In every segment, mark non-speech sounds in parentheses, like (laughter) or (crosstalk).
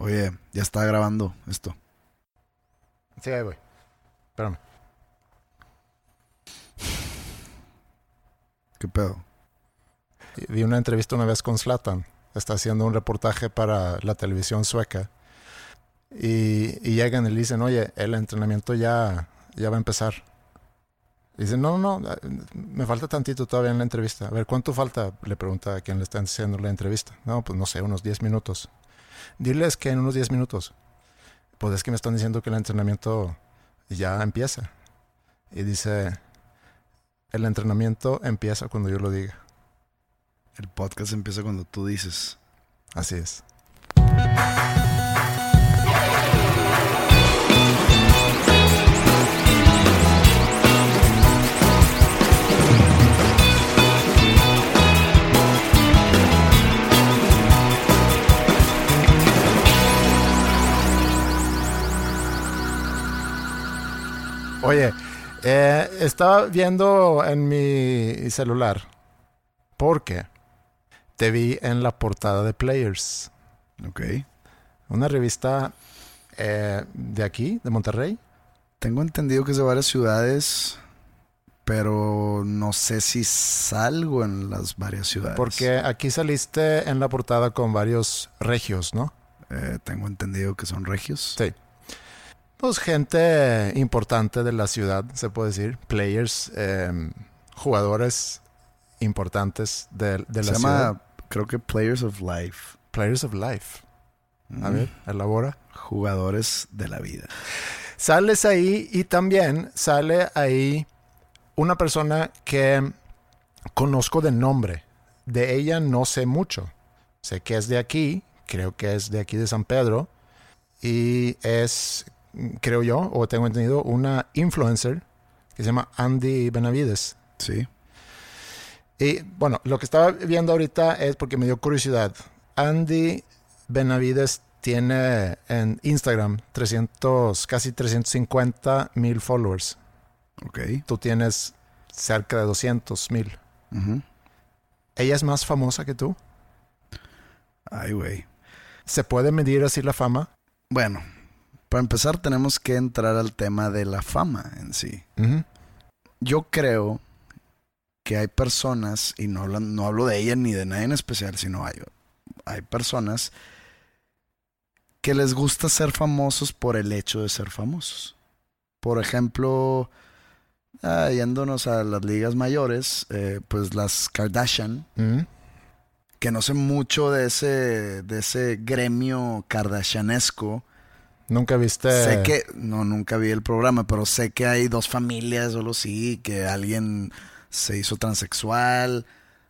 Oye, ya está grabando esto. Sí, ahí voy. Espérame. ¿Qué pedo? Vi una entrevista una vez con Zlatan. Está haciendo un reportaje para la televisión sueca. Y, y llegan y le dicen, oye, el entrenamiento ya, ya va a empezar. Y dicen, no, no, no, me falta tantito todavía en la entrevista. A ver, ¿cuánto falta? Le pregunta a quien le está haciendo la entrevista. No, pues no sé, unos 10 minutos. Diles que en unos 10 minutos. Pues es que me están diciendo que el entrenamiento ya empieza. Y dice, el entrenamiento empieza cuando yo lo diga. El podcast empieza cuando tú dices. Así es. Oye, eh, estaba viendo en mi celular porque te vi en la portada de Players, Ok. una revista eh, de aquí, de Monterrey. Tengo entendido que es de varias ciudades, pero no sé si salgo en las varias ciudades. Porque aquí saliste en la portada con varios regios, ¿no? Eh, tengo entendido que son regios. Sí. Pues gente importante de la ciudad, se puede decir. Players, eh, jugadores importantes de, de Se la llama, ciudad. creo que Players of Life. Players of Life. A ver, elabora. Jugadores de la vida. Sales ahí y también sale ahí una persona que conozco de nombre. De ella no sé mucho. Sé que es de aquí, creo que es de aquí de San Pedro. Y es, creo yo, o tengo entendido, una influencer que se llama Andy Benavides. Sí. Y bueno, lo que estaba viendo ahorita es porque me dio curiosidad. Andy Benavides tiene en Instagram 300, casi 350 mil followers. Ok. Tú tienes cerca de 200 mil. ¿Ella es más famosa que tú? Ay, güey. ¿Se puede medir así la fama? Bueno, para empezar tenemos que entrar al tema de la fama en sí. Yo creo que hay personas, y no, hablan- no hablo de ella ni de nadie en especial, sino hay, hay personas que les gusta ser famosos por el hecho de ser famosos. Por ejemplo, ah, yéndonos a las ligas mayores, eh, pues las Kardashian, que no sé mucho de ese, de ese gremio kardashianesco. ¿Nunca viste? Sé que, no, nunca vi el programa, pero sé que hay dos familias, solo sí, que alguien se hizo transexual.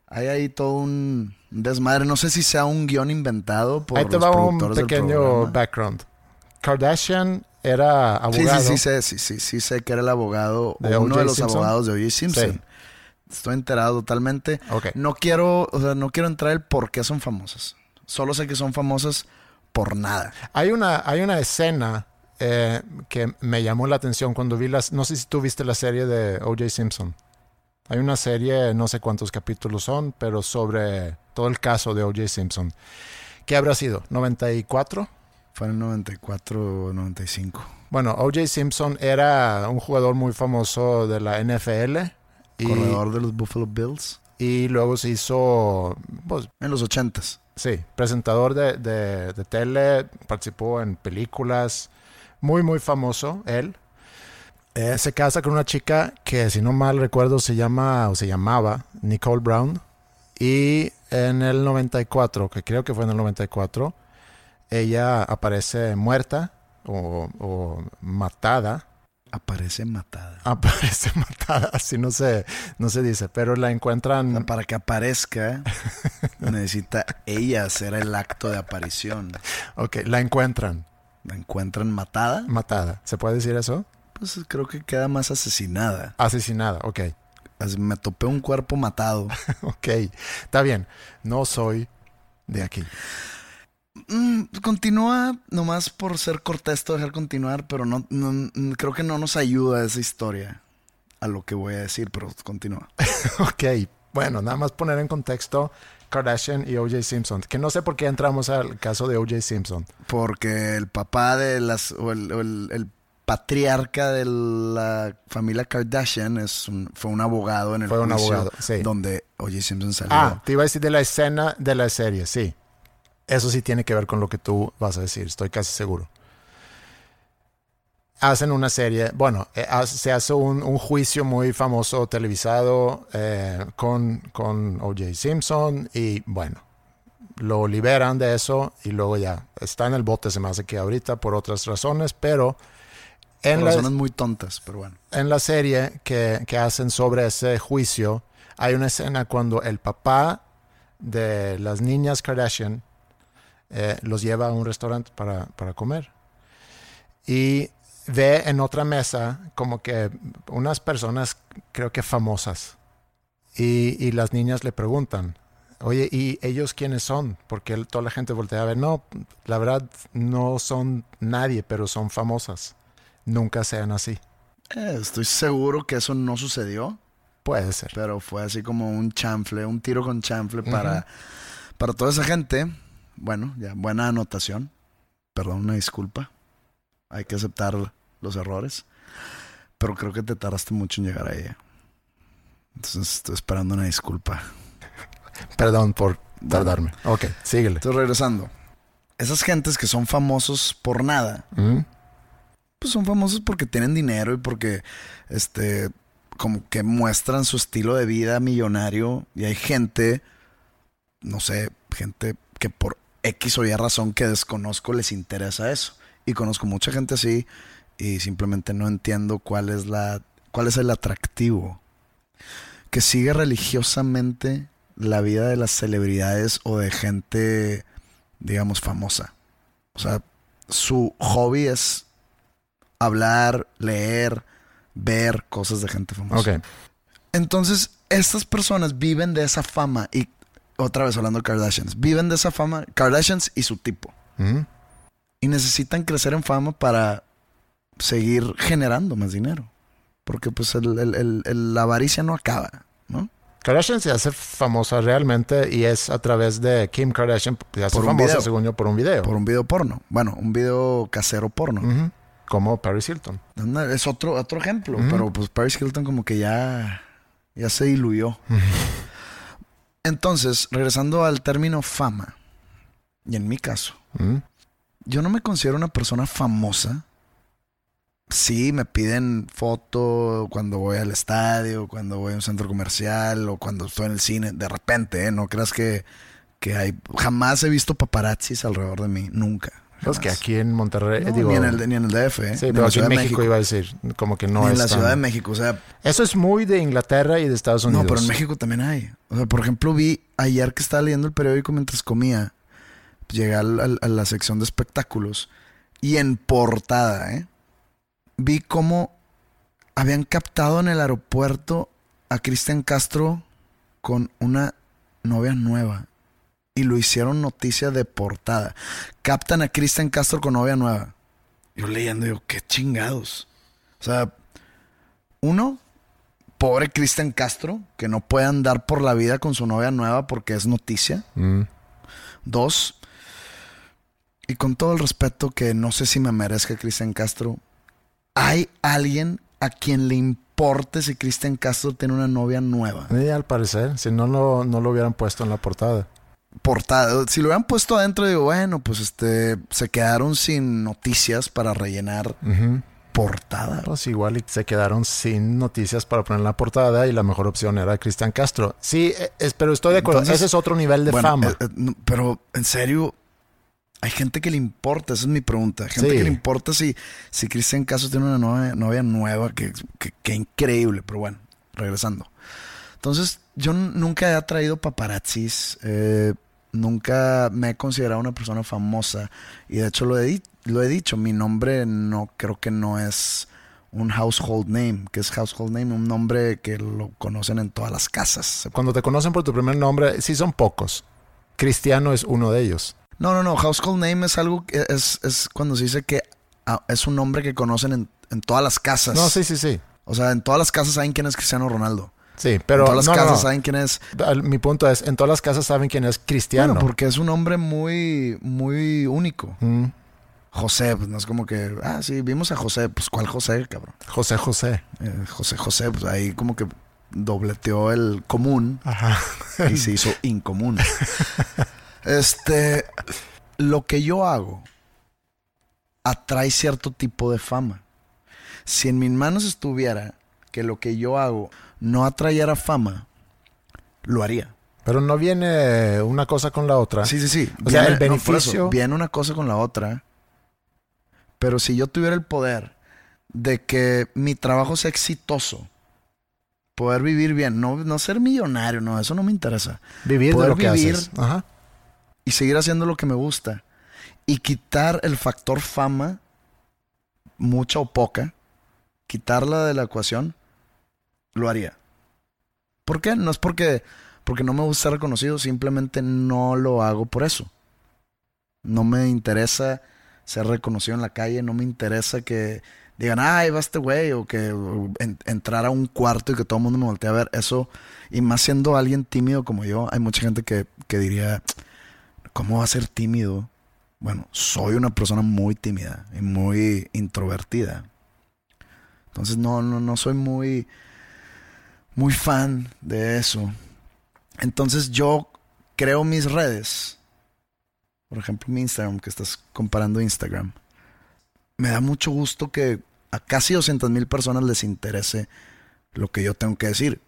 Hay ahí todo un desmadre. No sé si sea un guion inventado por Ahí te los va un pequeño background. Kardashian era Sí, abogado. sí, sí, sé, sí, sí, sí sé que era el abogado, ¿De o uno de los Simpson? abogados de O.J. Simpson. Sí. Estoy enterado totalmente. Ok. No quiero, o sea, no quiero entrar el por qué son famosas. Solo sé que son famosas por nada. Hay una, hay una escena eh, que me llamó la atención cuando vi las. No sé si tú viste la serie de O.J. Simpson. Hay una serie, no sé cuántos capítulos son, pero sobre todo el caso de O.J. Simpson. ¿Qué habrá sido? ¿94? Fue en el 94, 95. Bueno, O.J. Simpson era un jugador muy famoso de la NFL. Y, Corredor de los Buffalo Bills. Y luego se hizo, pues, En los ochentas. Sí, presentador de, de, tele, participó en películas, muy, muy famoso él. Eh, se casa con una chica que, si no mal recuerdo, se llama o se llamaba Nicole Brown. Y en el 94, que creo que fue en el 94, ella aparece muerta o, o matada. Aparece matada. Aparece (laughs) matada, así no se, no se dice, pero la O sea, encuentran. para que aparezca, (laughs) necesita ella hacer el acto de aparición. Ok, la encuentran La encuentran matada, matada. ¿Se puede decir eso? pues creo que queda más asesinada. Asesinada, ok. Me topé un cuerpo matado. (laughs) Ok, está bien. No soy de aquí. Mm, continúa, nomás por ser cortés, te voy a dejar continuar, pero no, no- mm, creo que no nos ayuda esa historia a lo que voy a decir, pero continúa. (laughs) Ok, bueno, nada más poner en contexto Kardashian y O.J. Simpson. Que no sé por qué entramos al caso de O.J. Simpson. Porque el papá de las, o el, o el- el patriarca de la familia Kardashian es un- fue un abogado en el Fue un abogado, sí. donde O.J. Simpson salió. Ah, te iba a decir de la escena de la serie, sí. Eso sí tiene que ver con lo que tú vas a decir, estoy casi seguro. Hacen una serie, bueno, eh, se hace un, un juicio muy famoso televisado eh, con, con O.J. Simpson y bueno, lo liberan de eso y luego ya está en el bote, se me hace que ahorita por otras razones, pero en Por la, razones muy tontas, pero bueno. en la serie que, que hacen sobre ese juicio, hay una escena cuando el papá de las niñas Kardashian eh, los lleva a un restaurante para, para comer. Y ve en otra mesa como que unas personas, creo que famosas. Y, y las niñas le preguntan, oye, ¿y ellos quiénes son? Porque toda la gente voltea a ver, no, la verdad no son nadie, pero son famosas. Nunca sean así. Eh, estoy seguro que eso no sucedió, Puede ser. pero fue así como un chanfle, un tiro con chanfle para, para toda esa gente. Bueno, ya, buena anotación. Perdón, una disculpa. Hay que aceptar los errores. Pero creo que te tardaste mucho en llegar a ella. Entonces estoy esperando una disculpa. Perdón por tardarme. Ok, síguele. Entonces regresando. Esas gentes que son famosos por nada, ¿Mm? pues son famosos porque tienen dinero y porque este como que muestran su estilo de vida millonario y hay gente no sé, gente que por X o Y razón que desconozco les interesa eso. Y conozco mucha gente así y simplemente no entiendo cuál es la cuál es el atractivo que sigue religiosamente la vida de las celebridades o de gente digamos famosa. O sea, su hobby es hablar, leer, ver cosas de gente famosa. Ok. Entonces, estas personas viven de esa fama y otra vez hablando de Kardashians, viven de esa fama, Kardashians y su tipo. ¿Mm? Y necesitan crecer en fama para seguir generando más dinero. Porque pues el- el- el- el- la avaricia no acaba, ¿no? Kardashian se hace famosa realmente y es a través de Kim Kardashian. Se hace Por famosa, video. según yo, por un video. Por un video porno. Bueno, un video casero porno. Como Paris Hilton. Es otro, otro ejemplo, pero pues Paris Hilton como que ya, ya se diluyó. Entonces, regresando al término fama, y en mi caso, ¿Mm? yo no me considero una persona famosa. Sí, me piden foto cuando voy al estadio, cuando voy a un centro comercial o cuando estoy en el cine. De repente, ¿eh? No creas que, que hay... Jamás he visto paparazzis alrededor de mí. Nunca. Pues que aquí en Monterrey, No, digo, ni, en el, ni en el DF, ¿eh? sí, Ni pero la aquí en México, iba a decir, como que no ni es en la tan- Ciudad de México. O sea, Eso es muy de Inglaterra y de Estados Unidos. No, pero en México también hay. O sea, por ejemplo, vi ayer que estaba leyendo el periódico mientras comía. Llegué al- al- a la sección de espectáculos y en portada, ¿eh? Vi cómo habían captado en el aeropuerto a Cristian Castro con una novia nueva. Y lo hicieron noticia de portada. Captan a Cristian Castro con novia nueva. Yo leyendo, digo, qué chingados. O sea, uno, pobre Cristian Castro, que no puede andar por la vida con su novia nueva porque es noticia. Mm. Dos, y con todo el respeto que no sé si me merezca Cristian Castro, hay alguien a quien le importe si Cristian Castro tiene una novia nueva. Al parecer, si no no lo hubieran puesto en la portada. Portada. Si lo hubieran puesto adentro, digo, bueno, pues este, se quedaron sin noticias para rellenar portada. Pues igual y se quedaron sin noticias para poner la portada y la mejor opción era Cristian Castro. Sí, e, es, pero estoy de acuerdo. Entonces, Ese es otro nivel de Bueno, fama. eh, eh, no, pero en serio, hay gente que le importa, esa es mi pregunta. Hay gente Sí. que le importa si, si Cristian Castro tiene una novia, novia nueva, que, que, que increíble, pero bueno, regresando. Entonces, yo nunca he atraído paparazzis, eh, nunca me he considerado una persona famosa y de hecho lo he, di- lo he dicho, mi nombre no creo que no es un household name, que es household name, un nombre que lo conocen en todas las casas. Cuando te conocen por tu primer nombre, sí son pocos. Cristiano es uno de ellos. No, no, no. Household name es algo que es, es cuando se dice que ah, es un nombre que conocen en, en todas las casas. No, sí, sí, sí. O sea, en todas las casas saben quién es Cristiano Ronaldo. Sí, pero en todas las no, casas no. saben quién es. Mi punto es, en todas las casas saben quién es Cristiano. Bueno, porque es un hombre muy, muy único. Mm, José, pues no es como que, ah, sí, vimos a José. Pues, ¿cuál José, cabrón? José José. Eh, José, José, pues ahí como que dobleteó el común Ajá. y se hizo (laughs) incomún. Este, lo que yo hago atrae cierto tipo de fama. Si en mis manos estuviera que lo que yo hago no atrayera fama, lo haría. Pero no viene una cosa con la otra. Sí, sí, sí. O sea, el beneficio- viene una cosa con la otra. Pero si yo tuviera el poder de que mi trabajo sea exitoso, poder vivir bien, no, no ser millonario, no, eso no me interesa. Vivir de lo que vivir haces. Ajá. y seguir haciendo lo que me gusta y quitar el factor fama, mucha o poca, quitarla de la ecuación, lo haría. ¿Por qué? No es porque, porque no me gusta ser reconocido, simplemente no lo hago por eso. No me interesa ser reconocido en la calle, no me interesa que digan, ah, ahí va este güey, o que o en- entrar a un cuarto y que todo el mundo me voltee a ver. Eso, y más siendo alguien tímido como yo, hay mucha gente que, que diría, ¿cómo va a ser tímido? Bueno, soy una persona muy tímida y muy introvertida. Entonces no, no, no soy muy, muy fan de eso. Entonces yo creo mis redes. Por ejemplo, mi Instagram, que estás comparando Instagram. Me da mucho gusto que a casi 200 mil personas les interese lo que yo tengo que decir.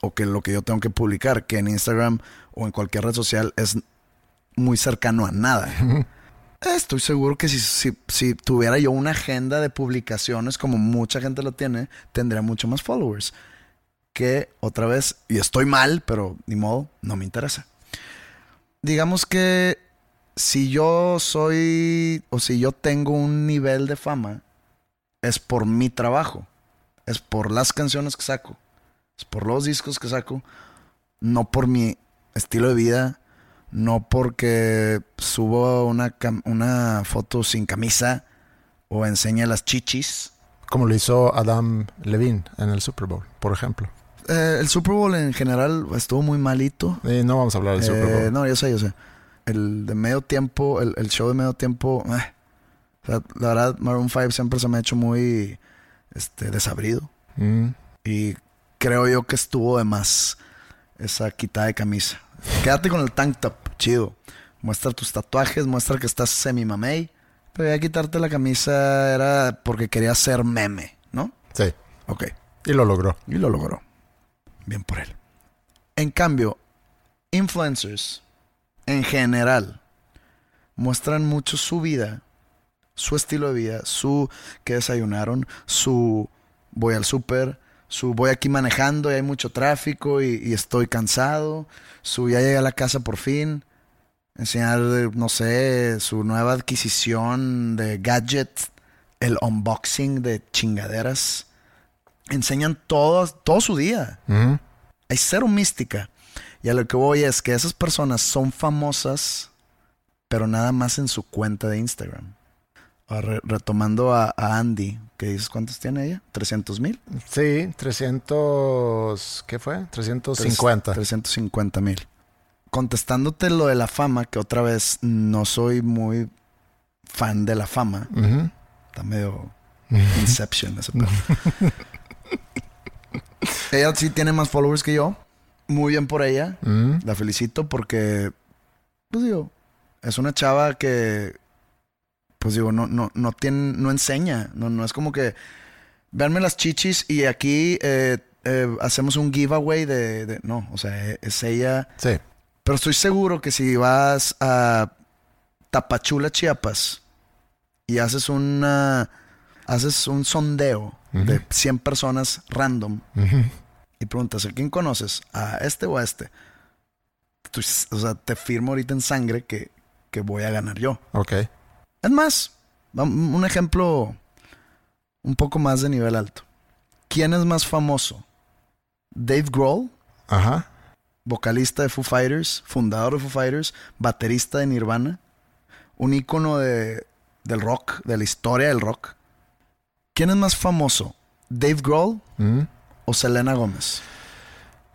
O que lo que yo tengo que publicar. Que en Instagram o en cualquier red social es muy cercano a nada. Estoy seguro que si, si, si tuviera yo una agenda de publicaciones como mucha gente lo tiene, tendría mucho más followers. Que otra vez, y estoy mal, pero ni modo, no me interesa. Digamos que si yo soy o si yo tengo un nivel de fama, es por mi trabajo, es por las canciones que saco, es por los discos que saco, no por mi estilo de vida, no porque subo una, una foto sin camisa o enseña las chichis. Como lo hizo Adam Levine en el Super Bowl, por ejemplo. Eh, el Super Bowl en general estuvo muy malito. Y no vamos a hablar del Super Eh, Bowl. no, yo sé, yo sé. El de medio tiempo, el, el show de medio tiempo, eh. O sea, la verdad, Maroon 5 siempre se me ha hecho muy este, desabrido. Mm. Y creo yo que estuvo de más esa quitada de camisa. Quédate con el tank top, chido. Muestra tus tatuajes, muestra que estás semi mamey. Pero ya quitarte la camisa era porque quería ser meme, ¿no? Sí, Ok. y lo logró. Y lo logró. Bien por él. En cambio, influencers, en general, muestran mucho su vida, su estilo de vida, su que desayunaron, su voy al súper, su voy aquí manejando y hay mucho tráfico y, y estoy cansado, su ya llegué a la casa por fin, enseñar, no sé, su nueva adquisición de gadgets, el unboxing de chingaderas enseñan todo, todo su día. Ujú. Hay cero mística. Y a lo que voy es que esas personas son famosas, pero nada más en su cuenta de Instagram. Re- retomando a, a Andy, que dices, ¿cuántos tiene ella? ¿300 mil? Sí, 300... ¿Qué fue? 350. 350 mil. Contestándote lo de la fama, que otra vez no soy muy fan de la fama. Está medio (laughs) Inception ese. (laughs) ella sí tiene más followers que yo. Muy bien por ella. Mm, La felicito porque, pues digo, es una chava que, pues digo, no, no, no tiene, no enseña. No, no es como que, véanme las chichis y aquí eh, eh, hacemos un giveaway de, de- no, o sea, e- es ella. sí. Pero estoy seguro que si vas a Tapachula, Chiapas, y haces una, haces un sondeo de 100 personas random y preguntas, ¿a quién conoces? ¿A este o a este? Tú- o sea, te firmo ahorita en sangre que, que voy a ganar yo. Ok. Es más, un ejemplo un poco más de nivel alto. ¿Quién es más famoso? ¿Dave Grohl, Ajá. vocalista de Foo Fighters, fundador de Foo Fighters, baterista de Nirvana, un ícono de, del rock, de la historia del rock? ¿Quién es más famoso? ¿Dave Grohl Mm. o Selena Gómez?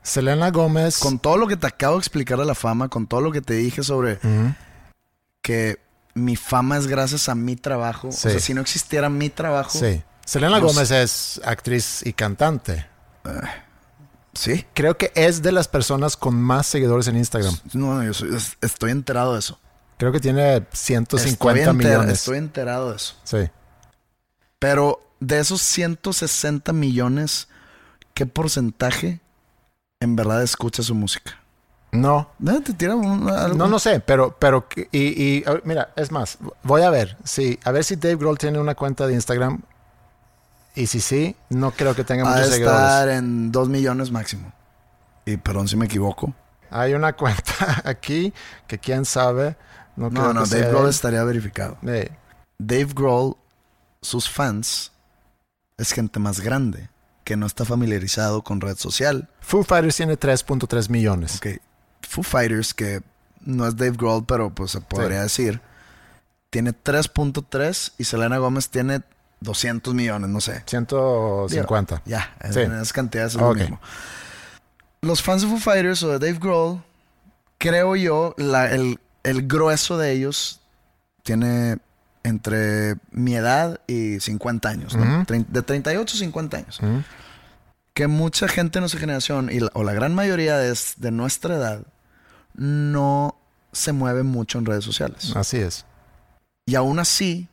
Selena Gómez. Con todo lo que te acabo de explicar de la fama, con todo lo que te dije sobre Ujú. que mi fama es gracias a mi trabajo. Sí. O sea, si no existiera mi trabajo, Sí. Selena Los- Gómez es actriz y cantante. sí. Creo que es de las personas con más seguidores en Instagram. No, no, yo soy- estoy enterado de eso. Creo que tiene Estoy, 150 enter- millones. estoy enterado de eso. Sí. Pero de esos 160 millones, ¿qué porcentaje en verdad escucha su música? No, No, te no, no sé, pero, pero, y, y, mira, es más, voy a ver, sí, a ver si Dave Grohl tiene una cuenta de Instagram. Y si sí, no creo que tenga Ha muchos de seguidores. estar en 2 millones máximo. Y perdón si me equivoco. Hay una (laughs) cuenta aquí que quién sabe. No, No, no, Dave Grohl estaría verificado. Dave Grohl, sus fans, es gente más grande que no está familiarizado con red social. Foo Fighters tiene 3.3 millones. Ok, Foo Fighters, que no es Dave Grohl, pero pues se podría decir, tiene 3.3 y Selena Gómez tiene 200 millones, no sé. 150. Ya, en- Sí. esas cantidades es lo mismo. Los fans de Foo Fighters o de Dave Grohl, creo yo, la- el, el grueso de ellos tiene entre mi edad y 50 años, ¿no? Ujú. Trein- de 38 a 50 años. Que mucha gente de nuestra generación, y la- o la gran mayoría de, de nuestra edad, no se mueve mucho en redes sociales. Así es. Y aún así,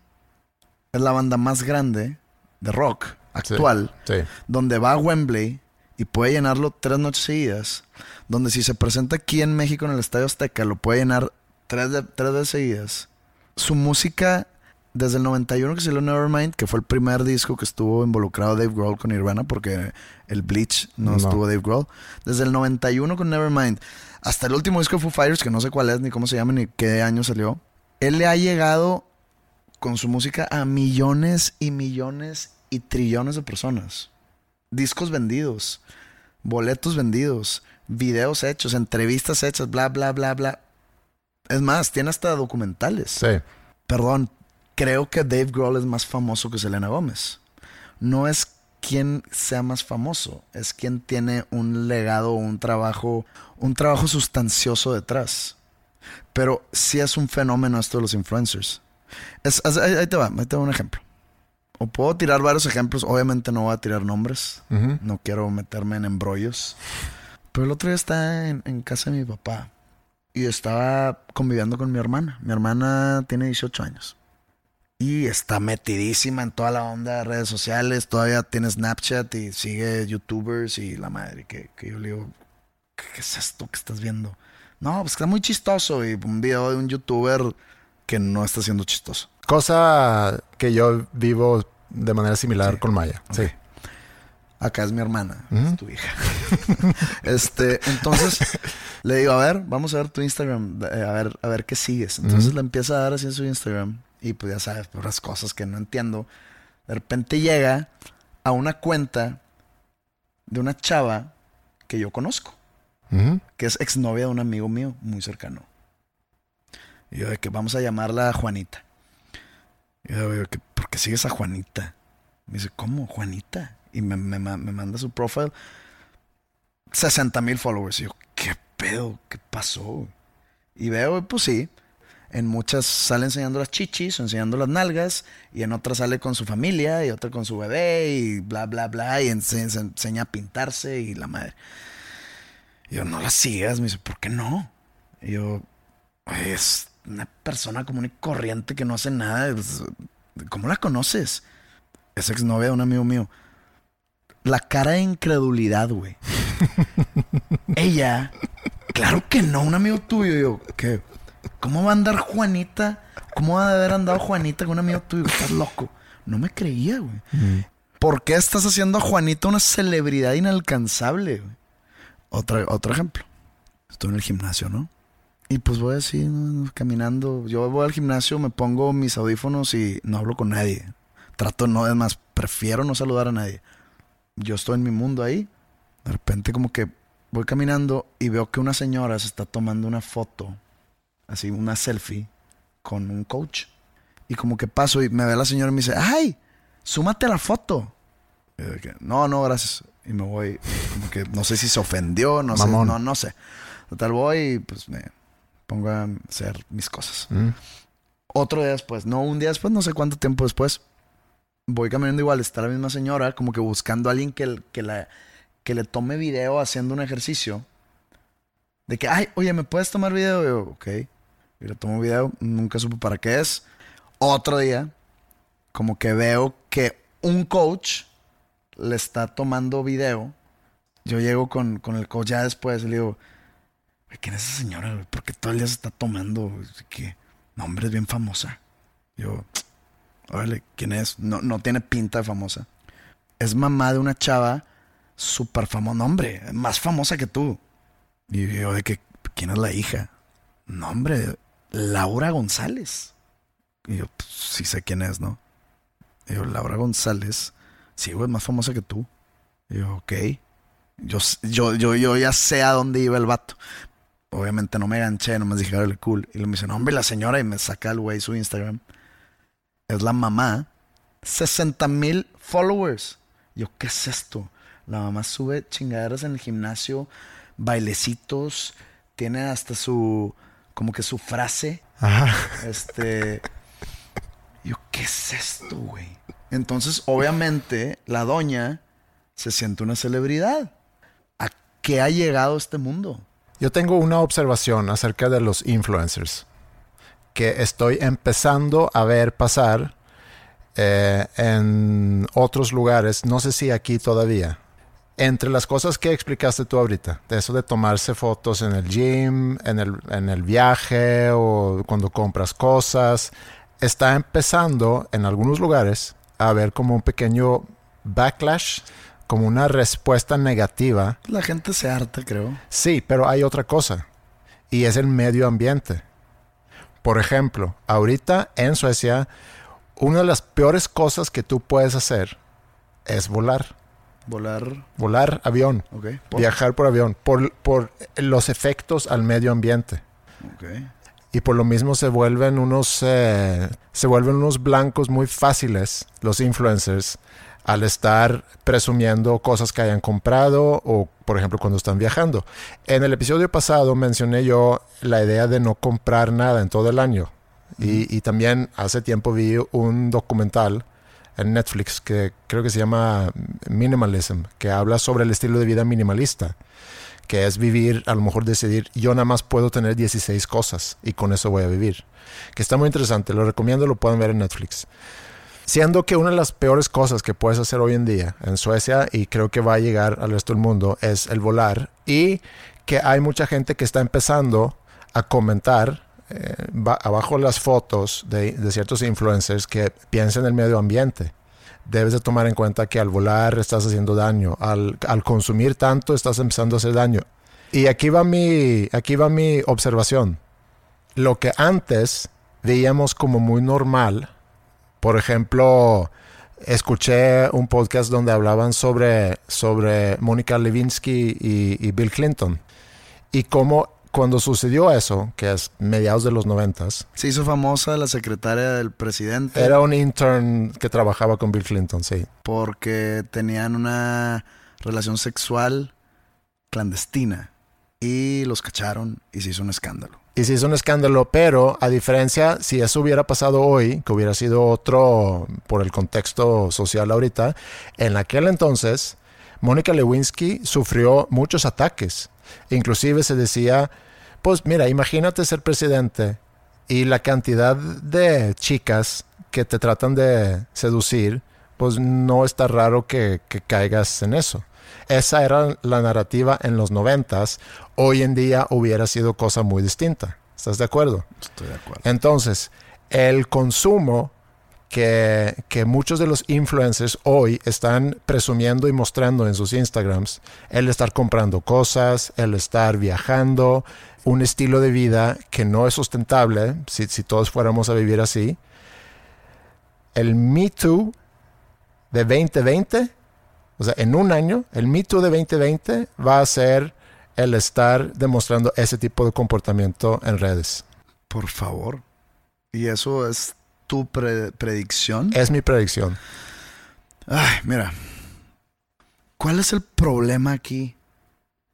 es la banda más grande de rock actual Sí. donde va a Wembley y puede llenarlo tres noches seguidas, donde si se presenta aquí en México en el Estadio Azteca lo puede llenar tres, de- tres veces seguidas. Su música, desde el 91 que salió Nevermind, que fue el primer disco que estuvo involucrado Dave Grohl con Nirvana, porque el Bleach no, No. estuvo Dave Grohl. Desde el 91 con Nevermind hasta el último disco de Foo Fighters, que no sé cuál es, ni cómo se llama, ni qué año salió. Él le ha llegado con su música a millones y millones y trillones de personas. Discos vendidos, boletos vendidos, videos hechos, entrevistas hechas, bla, bla, bla, bla. Es más, tiene hasta documentales. Sí. Perdón, creo que Dave Grohl es más famoso que Selena Gómez. No es quien sea más famoso, es quien tiene un legado, un trabajo, un trabajo sustancioso detrás. Pero sí es un fenómeno esto de los influencers. Es- es- ahí, ahí te va, ahí te va un ejemplo. O puedo tirar varios ejemplos, obviamente no voy a tirar nombres, no quiero meterme en embrollos. Pero el otro día estaba en, en casa de mi papá y estaba conviviendo con mi hermana. Mi hermana tiene 18 años y está metidísima en toda la onda de redes sociales. Todavía tiene Snapchat y sigue YouTubers y la madre. Que, que yo le digo, ¿qué, qué es esto que estás viendo? No, pues está muy chistoso. Y un video de un YouTuber que no está siendo chistoso. Cosa que yo vivo de manera similar Sí. con Maya. Sí. Acá es mi hermana, es tu hija. (laughs) este, entonces le digo, a ver, vamos a ver tu Instagram, eh, a ver, a ver qué sigues. Entonces le empieza a dar así en su Instagram y pues ya sabes, por las cosas que no entiendo. De repente llega a una cuenta de una chava que yo conozco, que es exnovia de un amigo mío muy cercano. Y yo de que vamos a llamarla Juanita. Y yo de que, ¿por qué sigues a Juanita? Me dice, ¿cómo? Juanita. Y me, me me manda su profile. 60 mil followers. Y yo, ¿qué pedo? ¿Qué pasó? Y veo, pues sí. En muchas sale enseñando las chichis o enseñando las nalgas, y en otras sale con su familia y otra con su bebé y bla, bla, bla, y ense- se enseña a pintarse y la madre. Y yo, no la sigas, me dice, ¿por qué no? Y yo, "Ay, es una persona común y corriente que no hace nada. pues, ¿Cómo la conoces? Es exnovia de un amigo mío. La cara de incredulidad, güey. (laughs) Ella, claro que no, un amigo tuyo. Yo, ¿qué? ¿Cómo va a andar Juanita? ¿Cómo va a haber andado Juanita con un amigo tuyo? Estás loco. No me creía, güey. ¿Por qué estás haciendo a Juanita una celebridad inalcanzable, güey? Otra, otro ejemplo. Estoy en el gimnasio, ¿no? Y pues voy así, ¿no? caminando. Yo voy al gimnasio, me pongo mis audífonos y no hablo con nadie. Trato no, es más, prefiero no saludar a nadie. Yo estoy en mi mundo ahí. De repente como que voy caminando y veo que una señora se está tomando una foto, así una selfie, con un coach. Y como que paso y me ve la señora y me dice, ¡ay! Súmate a la foto. Y yo no, no, gracias. Y me voy, como que no sé si se ofendió, no sé, no, no sé. Total voy y pues me pongo a hacer mis cosas. Mm. Otro día después, no un día después, no sé cuánto tiempo después, voy caminando igual, está la misma señora, como que buscando a alguien que, que, la, que le tome video haciendo un ejercicio. De que, ay, oye, ¿me puedes tomar video? Y yo, ok. Y le tomo video, nunca supe para qué es. Otro día, como que veo que un coach le está tomando video. Yo llego con, con el coach ya después y le digo, "Güey, ¿quién es esa señora? ¿Por qué todo el día se está tomando? ¿Qué? No, es bien famosa. Yo, órale, ¿quién es? No, no tiene pinta de famosa. Es mamá de una chava súper famosa. No, hombre, más famosa que tú. Y yo, de que, ¿quién es la hija? No, hombre, Laura González. Y yo, pues, sí sé quién es, ¿no? Y yo, Laura González. Sí, güey, más famosa que tú. Y yo, ok. Yo, yo, yo, yo ya sé a dónde iba el vato. Obviamente no me ganché, no me dije, órale, cool. Y le me dice, no, hombre, la señora, y me saca el güey su Instagram. Es la mamá. 60 mil followers. Yo, ¿qué es esto? La mamá sube chingaderas en el gimnasio, bailecitos, tiene hasta su, como que su frase. Ajá. Este. Yo, ¿qué es esto, güey? Entonces, obviamente, la doña se siente una celebridad. ¿A qué ha llegado este mundo? Yo tengo una observación acerca de los influencers que estoy empezando a ver pasar eh, en otros lugares, no sé si aquí todavía. Entre las cosas que explicaste tú ahorita, de eso de tomarse fotos en el gym, en el, en el viaje o cuando compras cosas, está empezando en algunos lugares a haber como un pequeño backlash, como una respuesta negativa La gente se harta, creo. Sí, pero hay otra cosa. Y es el medio ambiente. Por ejemplo, ahorita en Suecia, una de las peores cosas que tú puedes hacer es volar. Volar. Volar avión. Por- Viajar por avión. Por, por los efectos al medio ambiente. Y por lo mismo se vuelven unos, eh, se vuelven unos blancos muy fáciles, los influencers, al estar presumiendo cosas que hayan comprado o, por ejemplo, cuando están viajando. En el episodio pasado mencioné yo la idea de no comprar nada en todo el año. Y, y también hace tiempo vi un documental en Netflix que creo que se llama Minimalism, que habla sobre el estilo de vida minimalista que es vivir, a lo mejor decidir, yo nada más puedo tener 16 cosas y con eso voy a vivir. Que está muy interesante, lo recomiendo, lo pueden ver en Netflix. Siendo que una de las peores cosas que puedes hacer hoy en día en Suecia y creo que va a llegar al resto del mundo es el volar y que hay mucha gente que está empezando a comentar eh, ba- abajo las fotos de, ciertos influencers que piensan en el medio ambiente debes de tomar en cuenta que al volar estás haciendo daño, al, al consumir tanto estás empezando a hacer daño. Y aquí va mi, aquí va mi observación. Lo que antes veíamos como muy normal, por ejemplo, escuché un podcast donde hablaban sobre, sobre Mónica Lewinsky y, y Bill Clinton. Y cómo cuando sucedió eso, que es mediados de los noventas, Se hizo famosa la secretaria del presidente era un intern que trabajaba con Bill Clinton, sí. porque tenían una relación sexual clandestina y los cacharon y se hizo un escándalo. y se hizo un escándalo, pero a diferencia, si eso hubiera pasado hoy, que hubiera sido otro por el contexto social ahorita, en aquel entonces, Mónica Lewinsky sufrió muchos ataques. Inclusive se decía, pues mira, imagínate ser presidente y la cantidad de chicas que te tratan de seducir, pues no está raro que, que caigas en eso. Esa era la narrativa en los noventas. Hoy en día hubiera sido cosa muy distinta. ¿Estás de acuerdo? Estoy de acuerdo. Entonces, el consumo que, que, muchos de los influencers hoy están presumiendo y mostrando en sus Instagrams, el estar comprando cosas, el estar viajando, un estilo de vida que no es sustentable si, si todos fuéramos a vivir así. El Me Too de 2020 o sea, en un año, el Me Too de 2020 va a ser el estar demostrando ese tipo de comportamiento en redes. Por favor. ¿Y eso es tu pre predicción? Es mi predicción. Ay, mira. ¿Cuál es el problema aquí?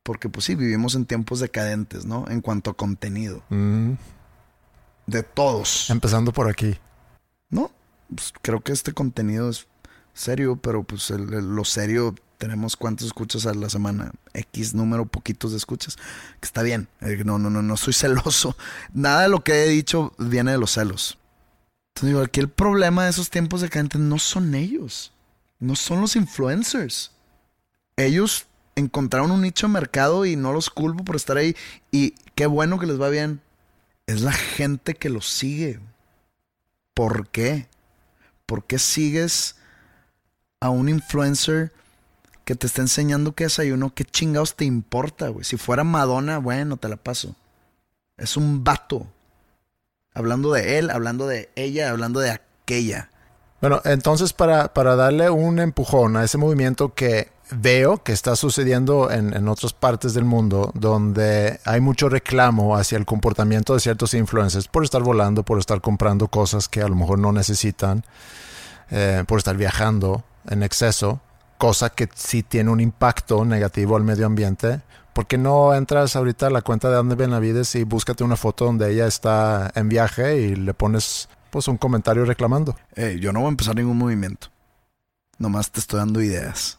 Porque pues sí, vivimos en tiempos decadentes, ¿no? En cuanto a contenido. Mm. De todos. Empezando por aquí. No, pues creo que este contenido es serio, pero pues el, el, lo serio tenemos cuántos escuchas a la semana, X número, poquitos de escuchas, que está bien. Eh, no, no, no, no soy (laughs) celoso. Nada de lo que he dicho viene de los celos. Entonces aquí el problema de esos tiempos decadentes no son ellos, no son los influencers. Ellos encontraron un nicho de mercado y no los culpo por estar ahí. Y qué bueno que les va bien. Es la gente que los sigue. ¿Por qué? ¿Por qué sigues a un influencer que te está enseñando que desayuno, ¿qué chingados te importa, güey? Si fuera Madonna, bueno, te la paso. Es un vato. Hablando de él, hablando de ella, hablando de aquella. Bueno, entonces para, para darle un empujón a ese movimiento que veo que está sucediendo en, en, otras partes del mundo, donde hay mucho reclamo hacia el comportamiento de ciertos influencers por estar volando, por estar comprando cosas que a lo mejor no necesitan, eh, por estar viajando en exceso, cosa que sí tiene un impacto negativo al medio ambiente. ¿Por qué no entras ahorita a la cuenta de Anne Benavides y búscate una foto donde ella está en viaje y le pones pues un comentario reclamando? Eh, yo no voy a empezar ningún movimiento. Nomás te estoy dando ideas.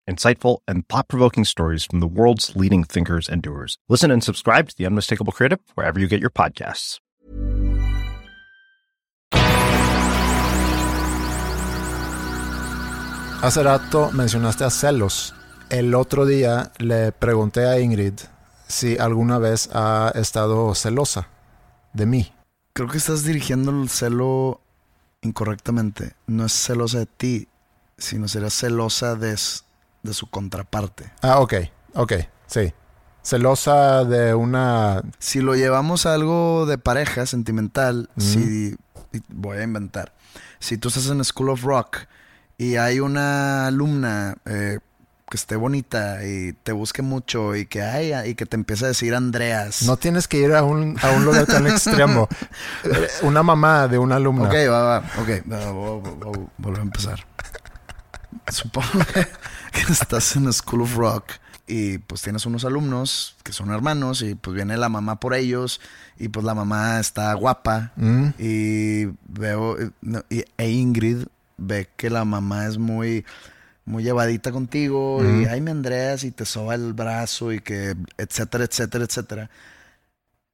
insightful, and thought provoking stories from the world's leading thinkers and doers. Listen and subscribe to The Unmistakable Creative wherever you get your podcasts. Hace rato mencionaste a celos. El otro día le pregunté a Ingrid si alguna vez ha estado celosa de mí. Creo que estás dirigiendo el celo incorrectamente. No es celosa de ti, sino será celosa de, de su contraparte. Ah, ok, ok, sí. Celosa de una... Si lo llevamos a algo de pareja sentimental, mm. si... Voy a inventar. Si tú estás en School of Rock y hay una alumna eh, que esté bonita y te busque mucho y que haya y que te empiece a decir Andreas. No tienes que ir a un, a un lugar tan extremo. Una mamá de una alumna. Ok, va, va. Ok, va, voy, a empezar. Supongo (laughs) que estás en School of Rock y pues tienes unos alumnos que son hermanos y pues viene la mamá por ellos y pues la mamá está guapa mm. y veo y, e Ingrid ve que la mamá es muy muy llevadita contigo Mm. y ay me Andreas y te soba el brazo y que etcétera etcétera etcétera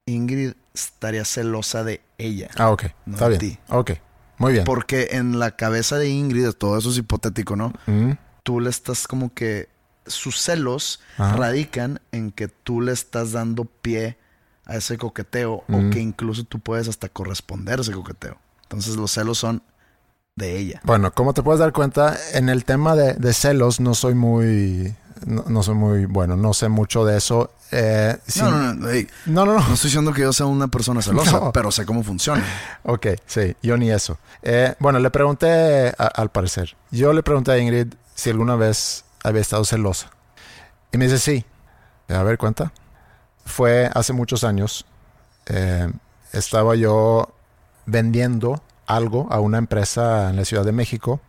Ingrid estaría celosa de ella. Ah, ok. no Está de bien. ti. Ok. Muy bien. Porque en la cabeza de Ingrid, todo eso es hipotético, ¿no? Mm. Tú le estás como que sus celos Ajá. radican en que tú le estás dando pie a ese coqueteo Mm. o que incluso tú puedes hasta corresponder a ese coqueteo. Entonces los celos son de ella. Bueno, como te puedes dar cuenta, en el tema de, de celos no soy muy... No, no soy muy bueno, no sé mucho de eso. Eh, sí- No, no, no, no, no, no. no estoy diciendo que yo sea una persona celosa, (laughs) pero sé cómo funciona. Ok, sí, yo ni eso. Eh, bueno, le pregunté, a- al parecer, yo le pregunté a Ingrid si alguna vez había estado celosa. Y me dice sí. A ver, cuenta. Fue hace muchos años. eh, estaba yo vendiendo algo a una empresa en la Ciudad de México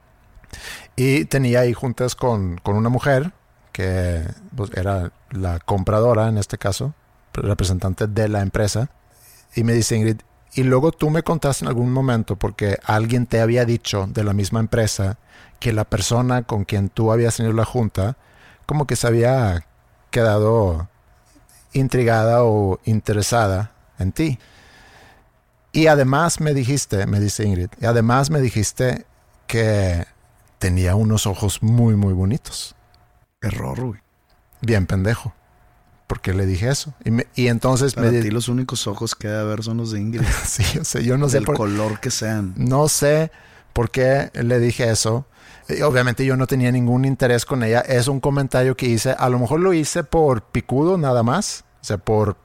y tenía ahí juntas con, con una mujer que pues, era la compradora en este caso, representante de la empresa. Y me dice Ingrid, y luego tú me contaste en algún momento, porque alguien te había dicho de la misma empresa que la persona con quien tú habías tenido la junta, como que se había quedado intrigada o interesada en ti. Y además me dijiste, me dice Ingrid, y además me dijiste que tenía unos ojos muy, muy bonitos. Error, güey. Bien pendejo. Porque le dije eso. Y, me- y entonces Para me ti los únicos ojos que debe haber son los de Ingrid. (laughs) Sí, yo sé, yo no sé del por- color que sean. No sé por qué le dije eso. Y obviamente yo no tenía ningún interés con ella. Es un comentario que hice. A lo mejor lo hice por picudo nada más. O sea, por,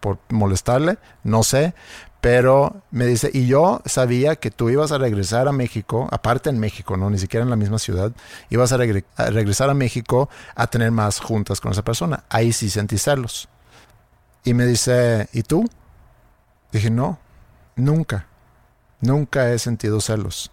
por molestarle. No sé. Pero me dice, y yo sabía que tú ibas a regresar a México, aparte en México, ¿no? Ni siquiera en la misma ciudad. Ibas a, regre- a regresar a México a tener más juntas con esa persona. Ahí sí sentí celos. Y me dice, ¿y tú? Dije, no, nunca. Nunca he sentido celos.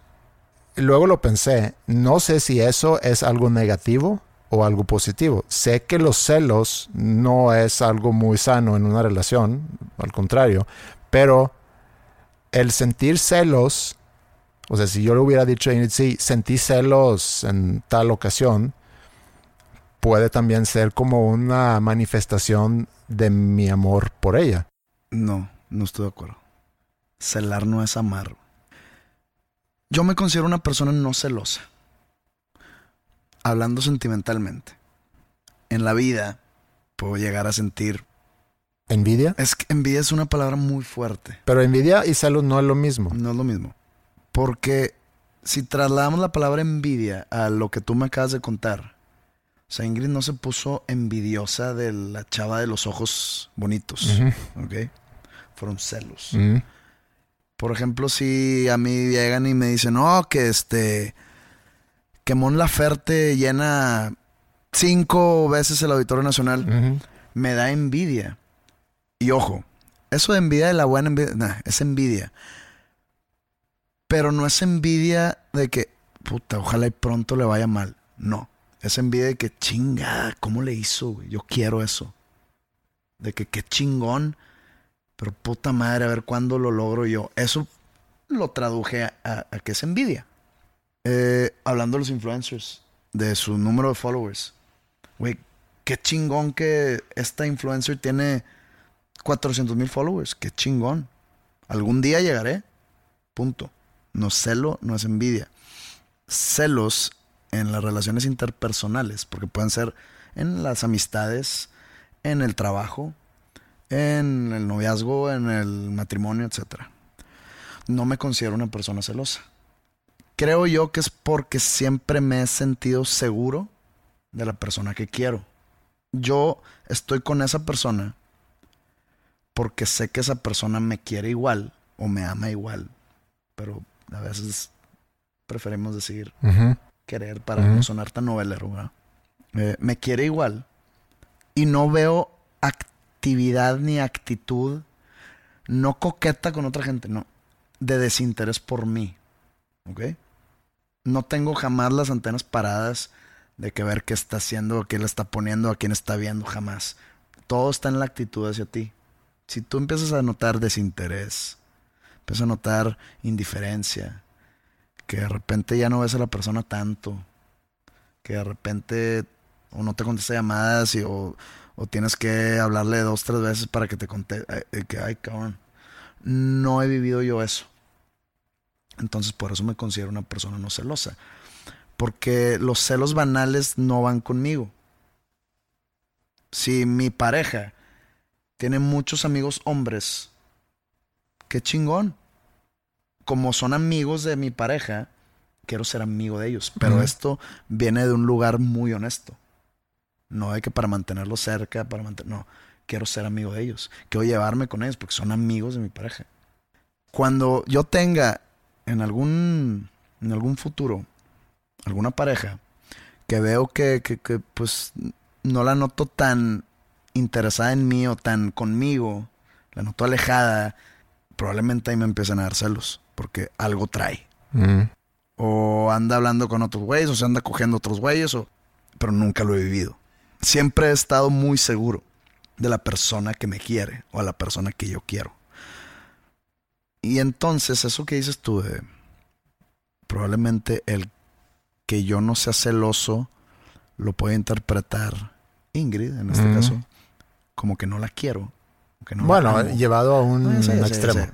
Y luego lo pensé, no sé si eso es algo negativo o algo positivo. Sé que los celos no es algo muy sano en una relación, al contrario, pero el sentir celos, o sea, si yo le hubiera dicho a Ingrid, sí, sentí celos en tal ocasión, puede también ser como una manifestación de mi amor por ella. No, no estoy de acuerdo. Celar no es amar. Yo me considero una persona no celosa. Hablando sentimentalmente. En la vida puedo llegar a sentir... ¿Envidia? Es que envidia es una palabra muy fuerte. Pero envidia y celos no es lo mismo. No es lo mismo. Porque si trasladamos la palabra envidia a lo que tú me acabas de contar, o sea, Ingrid no se puso envidiosa de la chava de los ojos bonitos. ¿ok? Fueron celos. Por ejemplo, si a mí llegan y me dicen, no, que este, que Mon Laferte llena cinco veces el Auditorio Nacional, me da envidia. Y ojo, eso de envidia de la buena envidia, nah, es envidia. Pero no es envidia de que, puta, ojalá y pronto le vaya mal. No, es envidia de que, chinga, ¿cómo le hizo? güey? Yo quiero eso. De que qué chingón, pero puta madre, a ver cuándo lo logro yo. Eso lo traduje a que es envidia. Eh, hablando de los influencers, de su número de followers. Güey, qué chingón que esta influencer tiene 400 mil followers. Qué chingón. Algún día llegaré. Punto. No celo, no es envidia. Celos en las relaciones interpersonales, porque pueden ser en las amistades, en el trabajo, en el noviazgo, en el matrimonio, etc. No me considero una persona celosa. Creo yo que es porque siempre me he sentido seguro de la persona que quiero. Yo estoy con esa persona porque sé que esa persona me quiere igual o me ama igual. Pero a veces preferimos decir querer para no sonar tan novelero. ¿verdad? Eh, me quiere igual y no veo actividad ni actitud no coqueta con otra gente, no, de desinterés por mí. ¿Ok? No tengo jamás las antenas paradas de que ver qué está haciendo, a qué le está poniendo, a quién está viendo, jamás. Todo está en la actitud hacia ti. Si tú empiezas a notar desinterés, empiezas a notar indiferencia, que de repente ya no ves a la persona tanto, que de repente o no te contesta llamadas o, o tienes que hablarle dos, tres veces para que te conteste. eh, que, ay, cabrón. No he vivido yo eso. Entonces, por eso me considero una persona no celosa. Porque los celos banales no van conmigo. Si mi pareja tiene muchos amigos hombres, qué chingón. Como son amigos de mi pareja, quiero ser amigo de ellos. Pero esto viene de un lugar muy honesto. No de que para mantenerlos cerca, para mantener. No, quiero ser amigo de ellos. Quiero llevarme con ellos porque son amigos de mi pareja. Cuando yo tenga en algún, en algún futuro alguna pareja que veo que, que, que, pues no la noto tan interesada en mí o tan conmigo, la noto alejada, probablemente ahí me empiecen a dar celos porque algo trae. Mm. O anda hablando con otros güeyes, o se anda cogiendo otros güeyes, o... pero nunca lo he vivido. Siempre he estado muy seguro de la persona que me quiere o a la persona que yo quiero. Y entonces, eso que dices tú de probablemente el que yo no sea celoso lo puede interpretar Ingrid, en este Ujú. caso, como que no la quiero. que no bueno, llevado a un Ah, sí, sí, extremo. sí.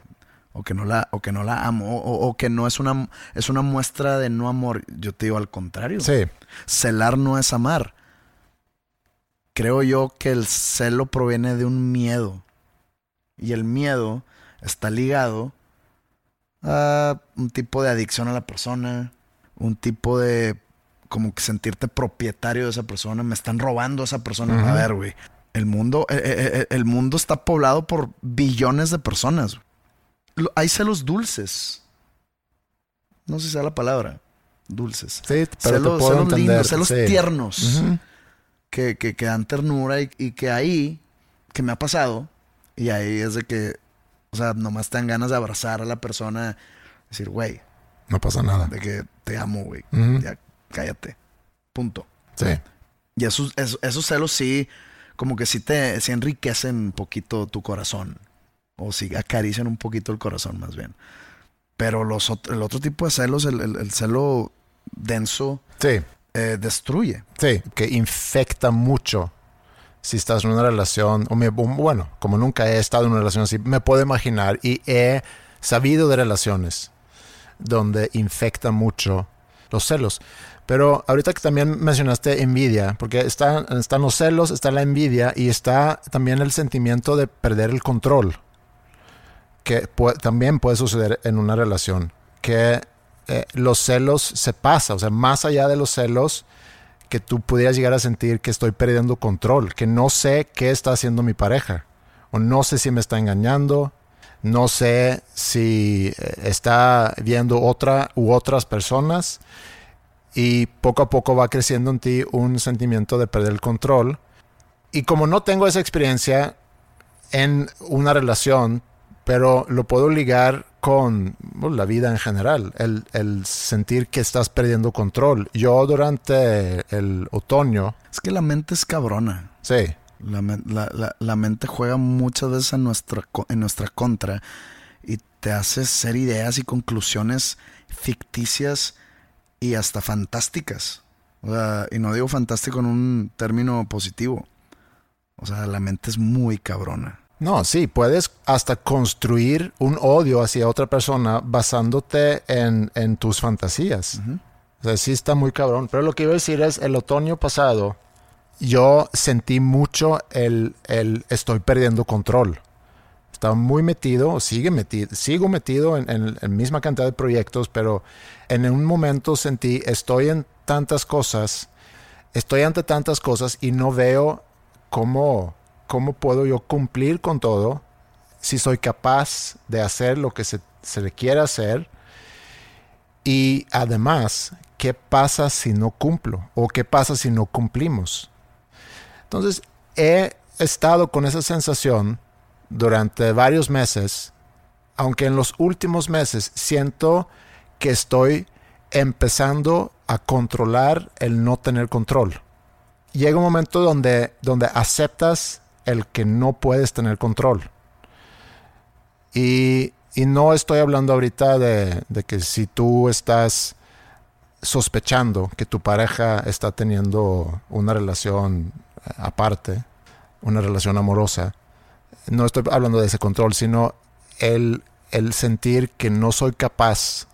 O que no la, o que no la amo, o, o que no es una, es una muestra de no amor. Yo te digo al contrario. Sí. Celar no es amar. Creo yo que el celo proviene de un miedo. Y el miedo está ligado a un tipo de adicción a la persona, un tipo de como que sentirte propietario de esa persona, me están robando a esa persona. A ver, güey. El mundo, eh, eh, eh, el mundo está poblado por billones de personas. Hay celos dulces. No sé si sea la palabra. Dulces. Sí, pero te celos, puedo celos entender, lindos, celos sí. tiernos. Que, que, que dan ternura y, y que ahí, que me ha pasado, y ahí es de que, o sea, nomás te dan ganas de abrazar a la persona, decir, güey, No pasa nada. de que te amo, güey, ya cállate, punto. Sí. Y esos, esos, esos celos sí, como que sí te sí enriquecen un poquito tu corazón, o sí acarician un poquito el corazón más bien. Pero los, el otro tipo de celos, el, el- el celo denso, Sí. eh, destruye. Sí, que infecta mucho si estás en una relación, o me- bueno, como nunca he estado en una relación así, me puedo imaginar y he sabido de relaciones donde infecta mucho los celos. Pero ahorita que también mencionaste envidia, porque está- están los celos, está la envidia y está también el sentimiento de perder el control, que también puede suceder en una relación, que eh, los celos se pasa, o sea, más allá de los celos, que tú pudieras llegar a sentir que estoy perdiendo control, que no sé qué está haciendo mi pareja, o no sé si me está engañando, no sé si eh, está viendo otra u otras personas, y poco a poco va creciendo en ti un sentimiento de perder el control. Y como no tengo esa experiencia en una relación, pero lo puedo ligar con bueno, la vida en general, el, el sentir que estás perdiendo control. Yo durante el otoño, Es que la mente es cabrona. sí, La, la- la- la mente juega muchas veces en nuestra, en nuestra contra y te hace hacer ideas y conclusiones ficticias y hasta fantásticas. O sea, y no digo fantástico en un término positivo. O sea, la mente es muy cabrona. No, sí, puedes hasta construir un odio hacia otra persona basándote en, en tus fantasías. O sea, sí está muy cabrón. Pero lo que iba a decir es, el otoño pasado, yo sentí mucho el, el estoy perdiendo control. Estaba muy metido, sigue metido, sigo metido en, en la misma cantidad de proyectos, pero en un momento sentí, estoy en tantas cosas, estoy ante tantas cosas y no veo cómo, cómo puedo yo cumplir con todo si soy capaz de hacer lo que se, se le quiere hacer y además, ¿qué pasa si no cumplo? ¿O qué pasa si no cumplimos? Entonces, he estado con esa sensación durante varios meses, aunque en los últimos meses siento que estoy empezando a controlar el no tener control. Llega un momento donde, donde aceptas el que no puedes tener control. Y, y no estoy hablando ahorita de, de que si tú estás sospechando que tu pareja está teniendo una relación eh, aparte, una relación amorosa. No estoy hablando de ese control, sino el, el sentir que no soy capaz,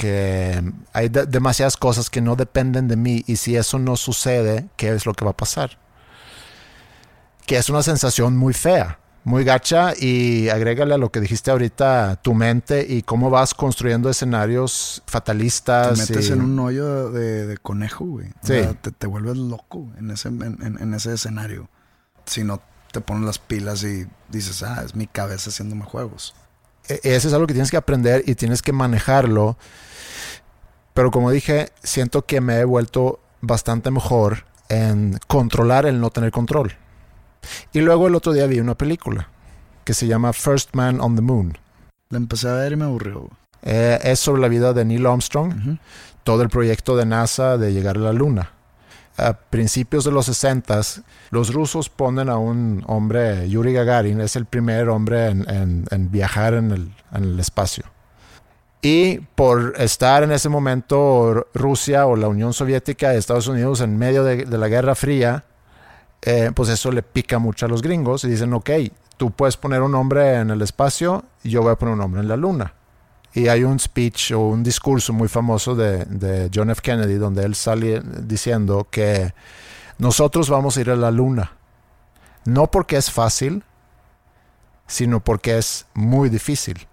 que hay de- demasiadas cosas que no dependen de mí y si eso no sucede, ¿qué es lo que va a pasar? Que es una sensación muy fea, muy gacha y agrégale a lo que dijiste ahorita tu mente y cómo vas construyendo escenarios fatalistas. Te metes y- en un hoyo de, de conejo, güey. O Sí. sea, te, te vuelves loco en ese, en, en- en ese escenario. Si no te pones las pilas y dices, ah, es mi cabeza haciéndome juegos. E- Eso es algo que tienes que aprender y tienes que manejarlo. Pero como dije, siento que me he vuelto bastante mejor en controlar el no tener control. Y luego el otro día vi una película que se llama First Man on the Moon. La empecé a ver y me aburrió. Eh, es sobre la vida de Neil Armstrong, todo el proyecto de NASA de llegar a la Luna. A principios de los 60, los rusos ponen a un hombre, Yuri Gagarin, es el primer hombre en, viajar en el, espacio. Y por estar en ese momento Rusia o la Unión Soviética y Estados Unidos en medio de, la Guerra Fría, eh, pues eso le pica mucho a los gringos y dicen, ok, tú puedes poner un hombre en el espacio yo voy a poner un hombre en la luna. Y hay un speech o un discurso muy famoso de, de John F. Kennedy donde él sale diciendo que nosotros vamos a ir a la luna. No porque es fácil, sino porque es muy difícil.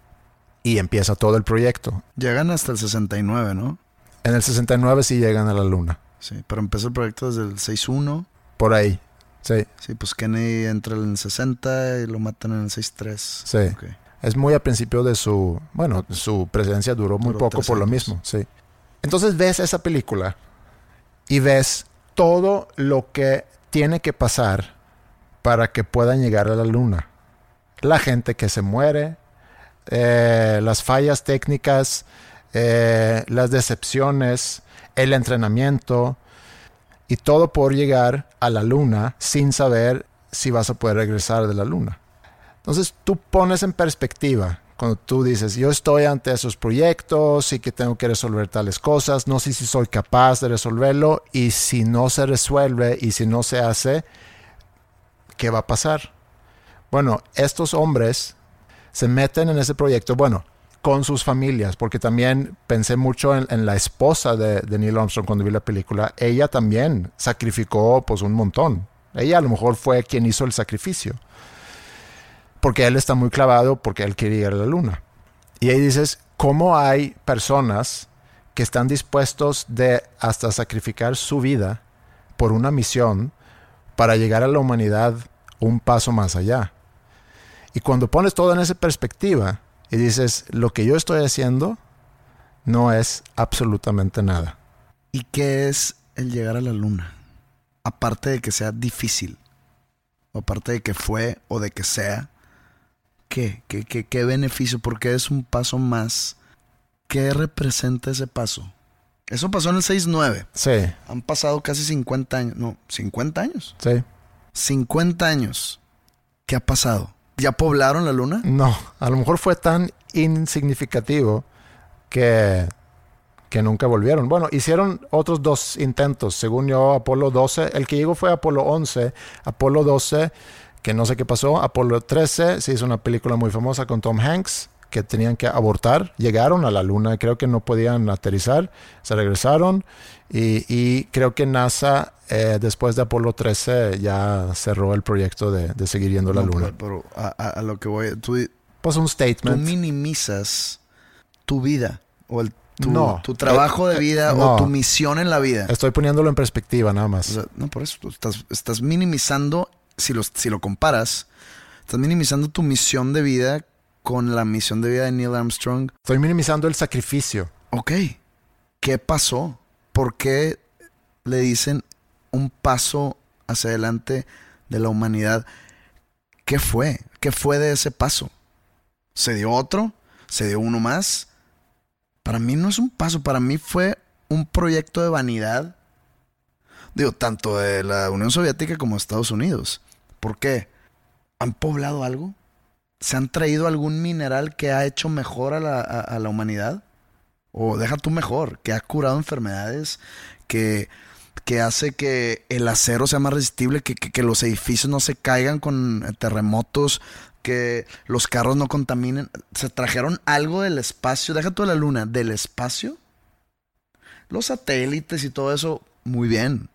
Y empieza todo el proyecto. Llegan hasta el 69, ¿no? En el 69 sí llegan a la luna. Sí, pero empezó el proyecto desde el 61. Por ahí. Sí. Sí, pues Kennedy entra en el 60 y lo matan en el 63. Sí. Ok. Es muy al principio de su, bueno, su presencia duró muy Duró poco por lo mismo, sí. Entonces ves esa película y ves todo lo que tiene que pasar para que puedan llegar a la luna. La gente que se muere, eh, las fallas técnicas, eh, las decepciones, el entrenamiento y todo por llegar a la luna sin saber si vas a poder regresar de la luna. Entonces tú pones en perspectiva cuando tú dices, yo estoy ante esos proyectos y que tengo que resolver tales cosas, no sé si soy capaz de resolverlo y si no se resuelve y si no se hace, ¿qué va a pasar? Bueno, estos hombres se meten en ese proyecto, bueno, con sus familias, porque también pensé mucho en, la esposa de, de Neil Armstrong cuando vi la película, ella también sacrificó pues un montón, ella a lo mejor fue quien hizo el sacrificio porque él está muy clavado porque él quiere ir a la luna. Y ahí dices, ¿cómo hay personas que están dispuestos de hasta sacrificar su vida por una misión para llegar a la humanidad un paso más allá? Y cuando pones todo en esa perspectiva y dices, lo que yo estoy haciendo no es absolutamente nada. ¿Y qué es el llegar a la luna? Aparte de que sea difícil, o aparte de que fue o de que sea, ¿qué? ¿Qué, qué, qué beneficio? Porque es un paso más. ¿Qué representa ese paso? Eso pasó en el 6-9. Sí, Han pasado casi 50 años. No, 50 años. sí. 50 años. ¿Qué ha pasado? ¿Ya poblaron la luna? No, a lo mejor fue tan insignificativo que, que nunca volvieron. Bueno, hicieron otros dos intentos, según yo, Apolo 12. El que llegó fue Apolo 11. Apolo 12, que no sé qué pasó. Apolo 13 se hizo una película muy famosa con Tom Hanks, que tenían que abortar. Llegaron a la luna, creo que no podían aterrizar. Se regresaron. Y, y creo que NASA, eh, después de Apolo 13, ya cerró el proyecto de, de seguir yendo a la No, luna. Pero, pero a, lo que voy, tú, Pues un tú statement. minimizas tu vida o el, tu, No. tu trabajo Eh, de vida no. o tu misión en la vida. Estoy poniéndolo en perspectiva nada O más. sea, no, por eso tú estás, estás minimizando, si lo, si lo comparas, estás minimizando tu misión de vida con la misión de vida de Neil Armstrong. Estoy minimizando el sacrificio. Ok, ¿qué pasó? ¿Por qué le dicen un paso hacia adelante de la humanidad? ¿Qué fue? ¿Qué fue de ese paso? ¿Se dio otro? ¿Se dio uno más? Para mí no es un paso, para mí fue un proyecto de vanidad. Digo, tanto de la Unión Soviética como de Estados Unidos. ¿Por qué? ¿Han poblado algo? ¿Se han traído algún mineral que ha hecho mejor a la, a- la humanidad? O deja tú mejor, que ha curado enfermedades, que, que hace que el acero sea más resistible, que, que, los edificios no se caigan con terremotos, que los carros no contaminen. Se trajeron algo del espacio, deja tú la luna, del espacio. Los satélites y todo eso, muy bien.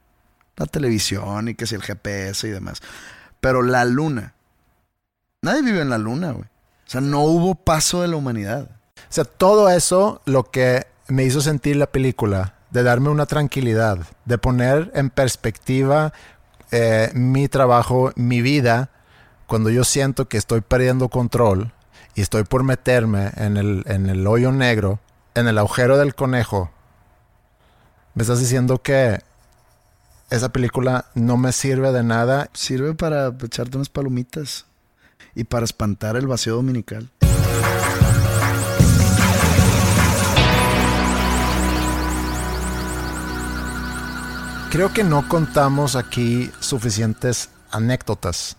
La televisión y que si el GPS y demás. Pero la luna. Nadie vive en la luna, güey. O sea, no hubo paso de la humanidad. O sea, todo eso lo que me hizo sentir la película, de darme una tranquilidad, de poner en perspectiva eh, mi trabajo, mi vida, cuando yo siento que estoy perdiendo control y estoy por meterme en el, en el hoyo negro, en el agujero del conejo, me estás diciendo que esa película no me sirve de nada. Sirve para echarte unas palomitas y para espantar el vacío dominical. Creo que no contamos aquí suficientes anécdotas.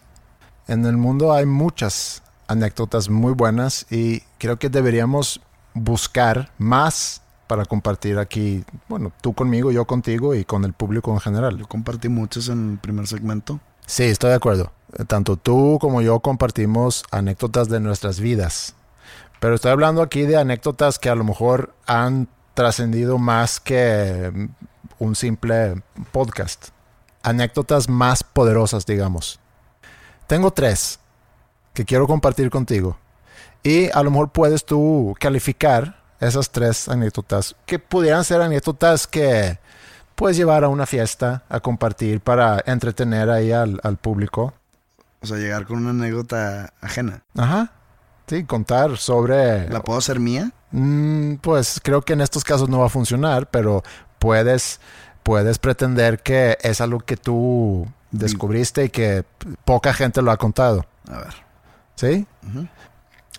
En el mundo hay muchas anécdotas muy buenas y creo que deberíamos buscar más para compartir aquí, bueno, tú conmigo, yo contigo y con el público en general. Yo compartí muchas en el primer segmento. Sí, estoy de acuerdo. Tanto tú como yo compartimos anécdotas de nuestras vidas. Pero estoy hablando aquí de anécdotas que a lo mejor han trascendido más que un simple podcast. Anécdotas más poderosas, digamos. Tengo tres que quiero compartir contigo. Y a lo mejor puedes tú calificar esas tres anécdotas que pudieran ser anécdotas que puedes llevar a una fiesta a compartir para entretener ahí al, al público. O sea, llegar con una anécdota ajena. Ajá. Sí, contar sobre... ¿La puedo hacer mía? Mm, pues creo que en estos casos no va a funcionar, pero puedes, puedes pretender que es algo que tú descubriste y que poca gente lo ha contado. A ver. ¿Sí?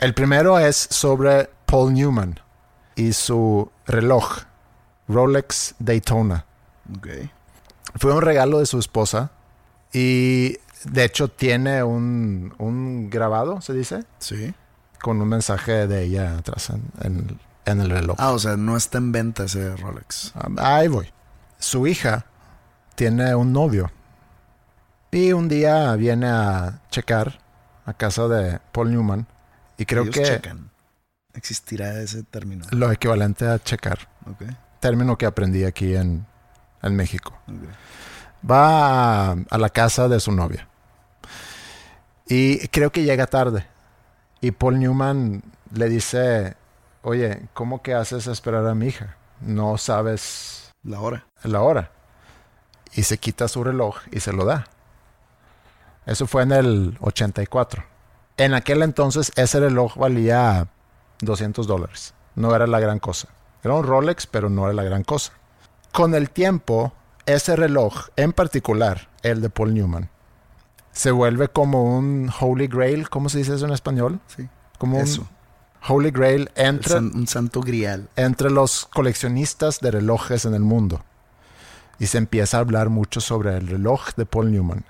El primero es sobre Paul Newman y su reloj, Rolex Daytona. Okay. Fue un regalo de su esposa y de hecho tiene un, un grabado, ¿se dice? Sí. Con un mensaje de ella atrás en, en, en, el reloj. Ah, o sea, no está en venta ese Rolex. Ahí voy. Su hija tiene un novio y un día viene a checar a casa de Paul Newman. Y creo Ellos que. checan. Existirá ese término. Lo equivalente a checar. Okay. Término que aprendí aquí en, en México. Okay. Va a, a, la casa de su novia. Y creo que llega tarde. Y Paul Newman le dice: Oye, ¿cómo que haces esperar a mi hija? No sabes. La hora. La hora. Y se quita su reloj y se lo da. Eso fue en el 84. En aquel entonces ese reloj valía 200 dólares. No era la gran cosa. Era un Rolex, pero no era la gran cosa. Con el tiempo, ese reloj, en particular el de Paul Newman, se vuelve como un Holy Grail. ¿Cómo se dice eso en español? Sí. Como eso. un Holy Grail entre, san, un santo grial. entre los coleccionistas de relojes en el mundo. Y se empieza a hablar mucho sobre el reloj de Paul Newman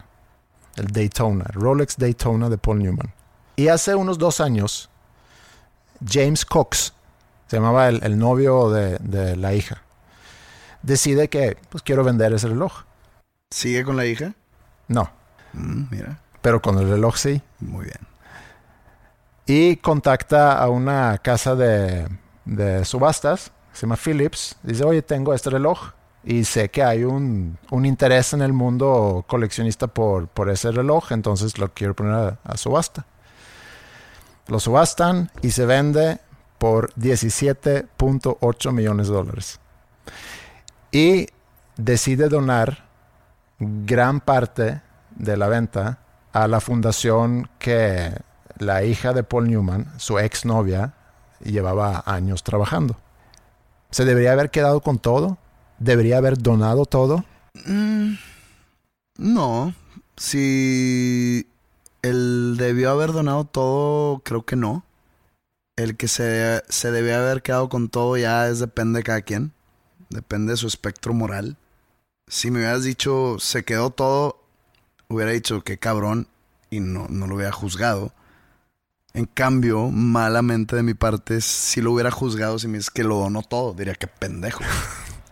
el Daytona, Rolex Daytona de Paul Newman. Y hace unos dos años, James Cox, se llamaba el, el novio de, de, la hija, decide que pues quiero vender ese reloj. ¿Sigue con la hija? No. Mm, mira. Pero con el reloj sí. Muy bien. Y contacta a una casa de, de subastas, se llama Philips, dice, oye, tengo este reloj, y sé que hay un, un, interés en el mundo coleccionista por, por ese reloj, entonces lo quiero poner a, a, subasta. Lo subastan y se vende por 17.8 millones de dólares. Y decide donar gran parte de la venta a la fundación que la hija de Paul Newman, su exnovia, llevaba años trabajando. ¿Se debería haber quedado con todo? ¿Debería haber donado todo? Mm, no. Si él debió haber donado todo, creo que no. El que se, se debió haber quedado con todo ya es depende de cada quien. Depende de su espectro moral. Si me hubieras dicho se quedó todo, hubiera dicho que cabrón y no, no lo hubiera juzgado. En cambio, malamente de mi parte, si lo hubiera juzgado, si me dices que lo donó todo, diría que pendejo.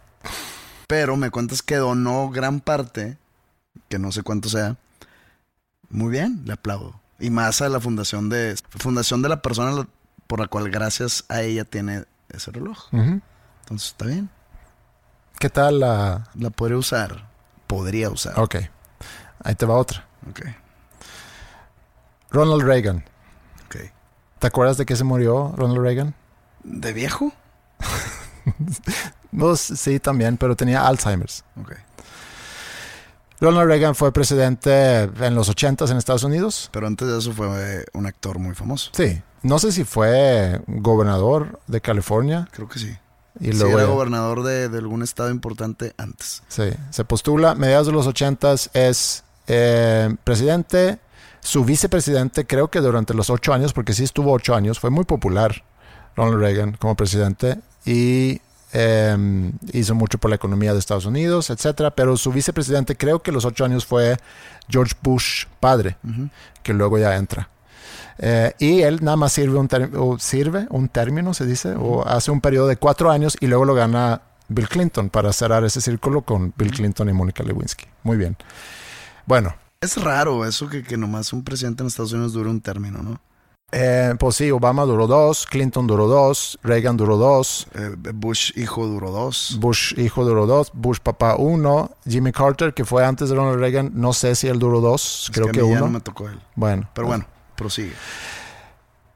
(laughs) Pero me cuentas que donó gran parte, que no sé cuánto sea. Muy bien, le aplaudo. Y más a la fundación de fundación de la persona por la cual gracias a ella tiene ese reloj. Entonces está bien. ¿Qué tal la...? La podría usar. Podría usar. Ok. Ahí te va otra. Ok. Ronald Reagan. Ok. ¿Te acuerdas de que se murió Ronald Reagan? ¿De viejo? (laughs) pues sí, también, pero tenía Alzheimer's. Ok. Ronald Reagan fue presidente en los 80 en Estados Unidos. Pero antes de eso fue un actor muy famoso. Sí. No sé si fue gobernador de California. Creo que sí. Y sí, luego era gobernador de, de, algún estado importante antes. Sí, se postula, mediados de los 80 es eh, presidente, su vicepresidente, creo que durante los ocho años, porque sí estuvo ocho años, fue muy popular Ronald Reagan como presidente y eh, hizo mucho por la economía de Estados Unidos, etcétera. Pero su vicepresidente, creo que los ocho años fue George Bush padre, uh -huh. que luego ya entra. Eh, y él nada más sirve un, o sirve un término, se dice, o hace un periodo de cuatro años y luego lo gana Bill Clinton para cerrar ese círculo con Bill Clinton y Mónica Lewinsky. Muy bien. Bueno. Es raro eso que, que nomás un presidente en Estados Unidos dure un término, ¿no? Eh, pues sí, Obama duró dos, Clinton duró dos, Reagan duró dos. Eh, Bush hijo duró dos. Bush hijo duró dos, Bush papá uno, Jimmy Carter, que fue antes de Ronald Reagan, no sé si él duró dos, es creo que, que, a mí uno. Ya no me tocó él. Bueno. Pero bueno, prosigue.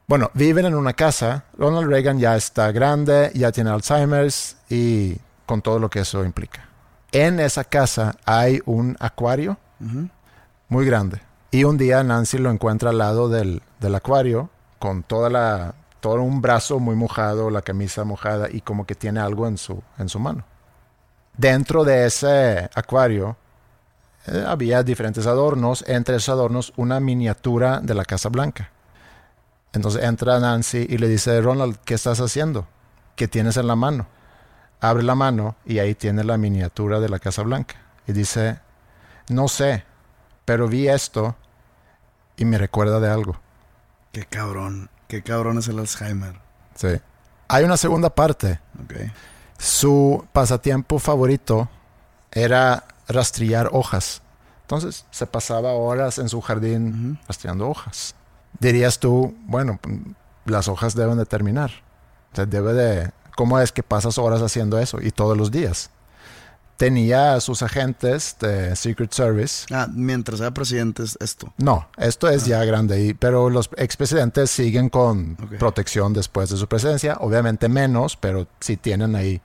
Bueno, viven en una casa. Ronald Reagan ya está grande, ya tiene Alzheimer's y con todo lo que eso implica. En esa casa hay un acuario Uh -huh. muy grande. Y un día Nancy lo encuentra al lado del, del, acuario con toda la, todo un brazo muy mojado, la camisa mojada y como que tiene algo en su, en su mano. Dentro de ese acuario eh, había diferentes adornos, entre esos adornos una miniatura de la Casa Blanca. Entonces entra Nancy y le dice, Ronald, ¿qué estás haciendo? ¿Qué tienes en la mano? Abre la mano y ahí tiene la miniatura de la Casa Blanca. Y dice, no sé, pero vi esto y me recuerda de algo. Qué cabrón, qué cabrón es el Alzheimer. Sí. Hay una segunda parte. Okay. Su pasatiempo favorito era rastrillar hojas. Entonces se pasaba horas en su jardín uh -huh. rastreando hojas. Dirías tú, bueno, las hojas deben de terminar. O sea, debe de... ¿Cómo es que pasas horas haciendo eso? Y todos los días tenía a sus agentes de Secret Service. Ah, mientras era presidente esto. No, esto es ah. ya grande, y, pero los expresidentes siguen con okay. protección después de su presidencia. Obviamente menos, pero sí tienen ahí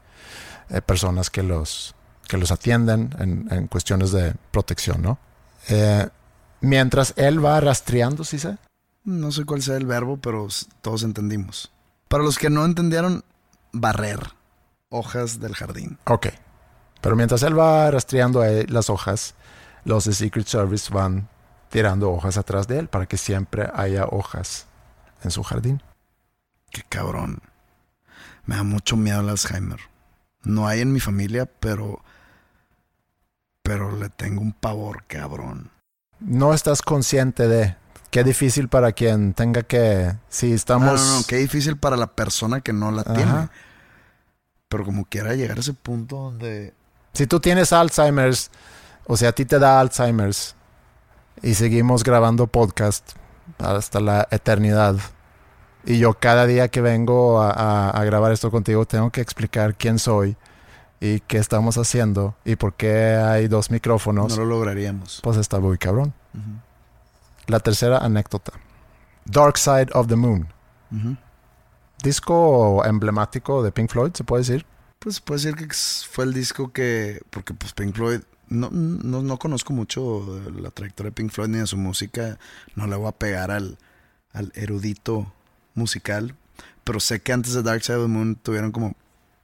eh, personas que los, que los atienden en, en cuestiones de protección, ¿no? Eh, mientras él va rastreando, ¿sí sé? No sé cuál sea el verbo, pero todos entendimos. Para los que no entendieron, barrer hojas del jardín. Ok. Pero mientras él va rastreando las hojas, los de Secret Service van tirando hojas atrás de él para que siempre haya hojas en su jardín. Qué cabrón. Me da mucho miedo el Alzheimer. No hay en mi familia, pero. Pero le tengo un pavor, cabrón. No estás consciente de. Qué difícil para quien tenga que. Si estamos. No, no, no. Qué difícil para la persona que no la Ajá. tiene. Pero como quiera llegar a ese punto donde si tú tienes Alzheimer's, o sea, a ti te da Alzheimer's y seguimos grabando podcast hasta la eternidad. Y yo cada día que vengo a, a, a, grabar esto contigo tengo que explicar quién soy y qué estamos haciendo y por qué hay dos micrófonos. No lo lograríamos. Pues está muy cabrón. Uh -huh. La tercera anécdota. Dark Side of the Moon. Uh -huh. Disco emblemático de Pink Floyd, se puede decir. Pues puede decir que fue el disco que. Porque pues Pink Floyd. No, no, no conozco mucho la trayectoria de Pink Floyd ni de su música. No le voy a pegar al, al erudito musical. Pero sé que antes de Dark Side of the Moon tuvieron como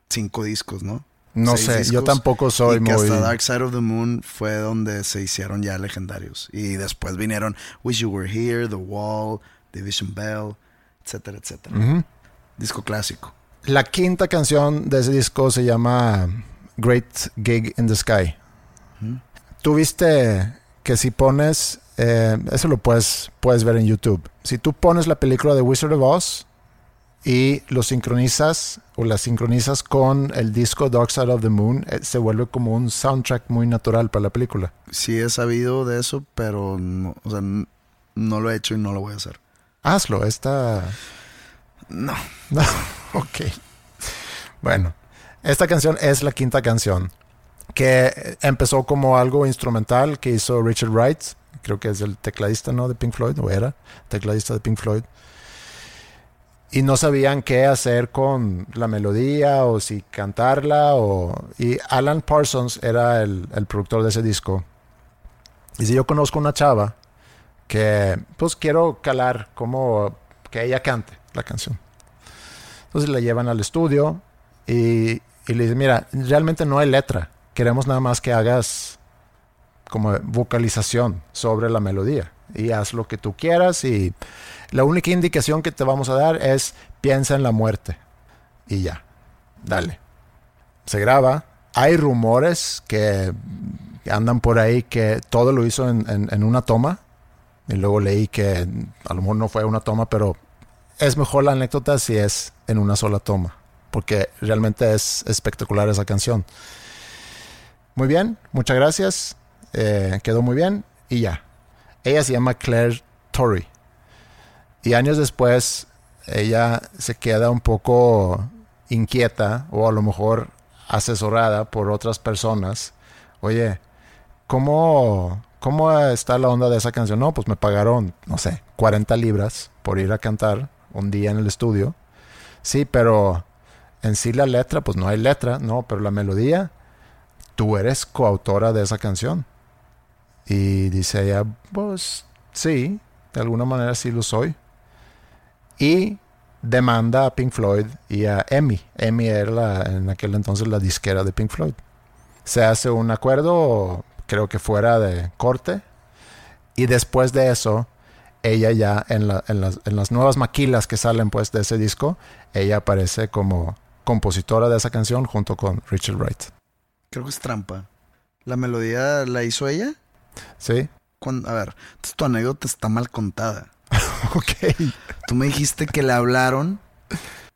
cinco discos, ¿no? No Seis sé, discos, yo tampoco soy y que muy. Hasta Dark Side of the Moon fue donde se hicieron ya legendarios. Y después vinieron Wish You Were Here, The Wall, Division Bell, etcétera, etcétera. Uh -huh. Disco clásico. La quinta canción de ese disco se llama Great Gig in the Sky. ¿Tú viste que si pones, eh, eso lo puedes, puedes ver en YouTube. Si tú pones la película de Wizard of Oz y lo sincronizas o la sincronizas con el disco Dark Side of the Moon, eh, se vuelve como un soundtrack muy natural para la película. Sí he sabido de eso, pero no, o sea, no lo he hecho y no lo voy a hacer. Hazlo, esta... No. No, (laughs) ok. Bueno, esta canción es la quinta canción que empezó como algo instrumental que hizo Richard Wright, creo que es el tecladista, ¿no? De Pink Floyd, o era tecladista de Pink Floyd. Y no sabían qué hacer con la melodía o si cantarla o... Y Alan Parsons era el, el productor de ese disco. Y si yo conozco una chava que pues quiero calar como que ella cante la canción. Entonces la llevan al estudio y, y le dicen, mira, realmente no hay letra. Queremos nada más que hagas como vocalización sobre la melodía. Y haz lo que tú quieras y la única indicación que te vamos a dar es piensa en la muerte. Y ya, dale. Se graba. Hay rumores que andan por ahí que todo lo hizo en, en- en una toma. Y luego leí que a lo mejor no fue una toma, pero es mejor la anécdota si es en una sola toma. Porque realmente es espectacular esa canción. Muy bien, muchas gracias. Eh, quedó muy bien y ya. Ella se llama Claire Torrey. Y años después ella se queda un poco inquieta o a lo mejor asesorada por otras personas. Oye, ¿cómo, ¿cómo está la onda de esa canción? No, pues me pagaron, no sé, 40 libras por ir a cantar un día en el estudio. Sí, pero en sí la letra, pues no hay letra, no, pero la melodía, tú eres coautora de esa canción. Y dice ella, pues sí, de alguna manera sí lo soy. Y demanda a Pink Floyd y a EMI. EMI era en aquel entonces la disquera de Pink Floyd. Se hace un acuerdo, creo que fuera de corte. Y después de eso, ella ya en, la- en las, en las nuevas maquilas que salen pues de ese disco, ella aparece como compositora de esa canción junto con Richard Wright. Creo que es trampa. ¿La melodía la hizo ella? Sí. Cuando- a ver, tu anécdota está mal contada. (laughs) ok. Tú me dijiste que le hablaron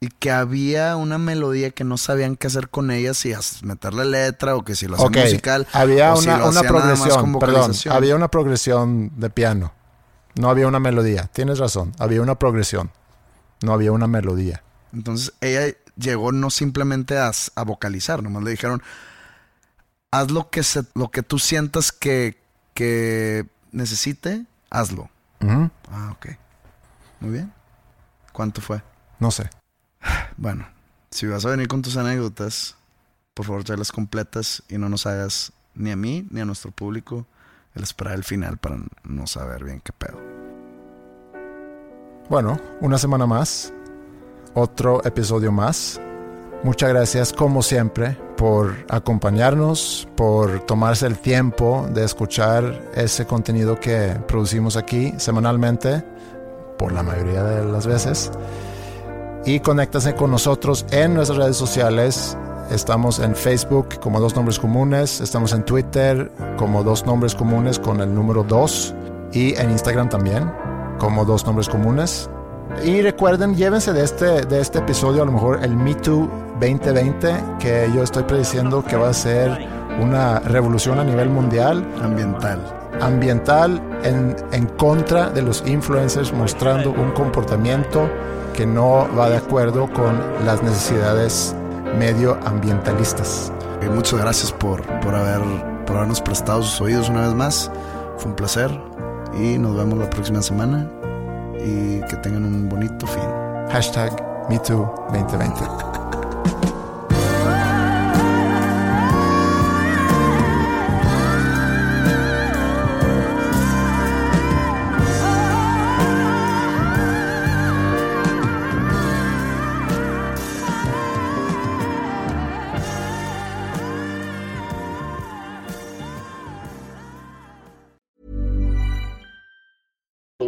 y que había una melodía que no sabían qué hacer con ella, si meterle letra o que si lo hacían musical. Había o si una, lo una progresión, perdón, había una progresión de piano. No había una melodía. Tienes razón, había una progresión. No había una melodía. Entonces ella llegó no simplemente a, a vocalizar, nomás le dijeron, haz lo que, se, lo que tú sientas que, que necesite, hazlo. Ah, ok. Muy bien. ¿Cuánto fue? No sé. Bueno, si vas a venir con tus anécdotas, por favor tráelas completas y no nos hagas ni a mí ni a nuestro público el esperar el final para no saber bien qué pedo. Bueno, una semana más. Otro episodio más. Muchas gracias, como siempre, por acompañarnos, por tomarse el tiempo de escuchar ese contenido que producimos aquí semanalmente, por la mayoría de las veces. Y conéctase con nosotros en nuestras redes sociales. Estamos en Facebook como Dos Nombres Comunes, estamos en Twitter como Dos Nombres Comunes con el número 2 y en Instagram también como Dos Nombres Comunes. Y recuerden, llévense de este, de este episodio a lo mejor el Me Too 2020, que yo estoy prediciendo que va a ser una revolución a nivel mundial. Ambiental. Ambiental en, en contra de los influencers mostrando un comportamiento que no va de acuerdo con las necesidades medioambientalistas. Y muchas gracias por, por, haber, por habernos prestado sus oídos una vez más. Fue un placer y nos vemos la próxima semana y que tengan un bonito fin. Hashtag MeToo2020. (laughs)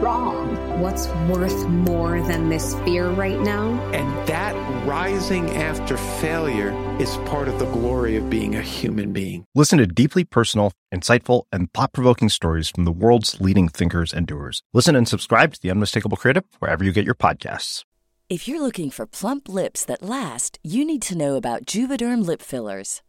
wrong? What's worth more than this fear right now? And that rising after failure is part of the glory of being a human being. Listen to deeply personal, insightful, and thought provoking stories from the world's leading thinkers and doers. Listen and subscribe to The Unmistakable Creative wherever you get your podcasts. If you're looking for plump lips that last, you need to know about Juvederm lip fillers.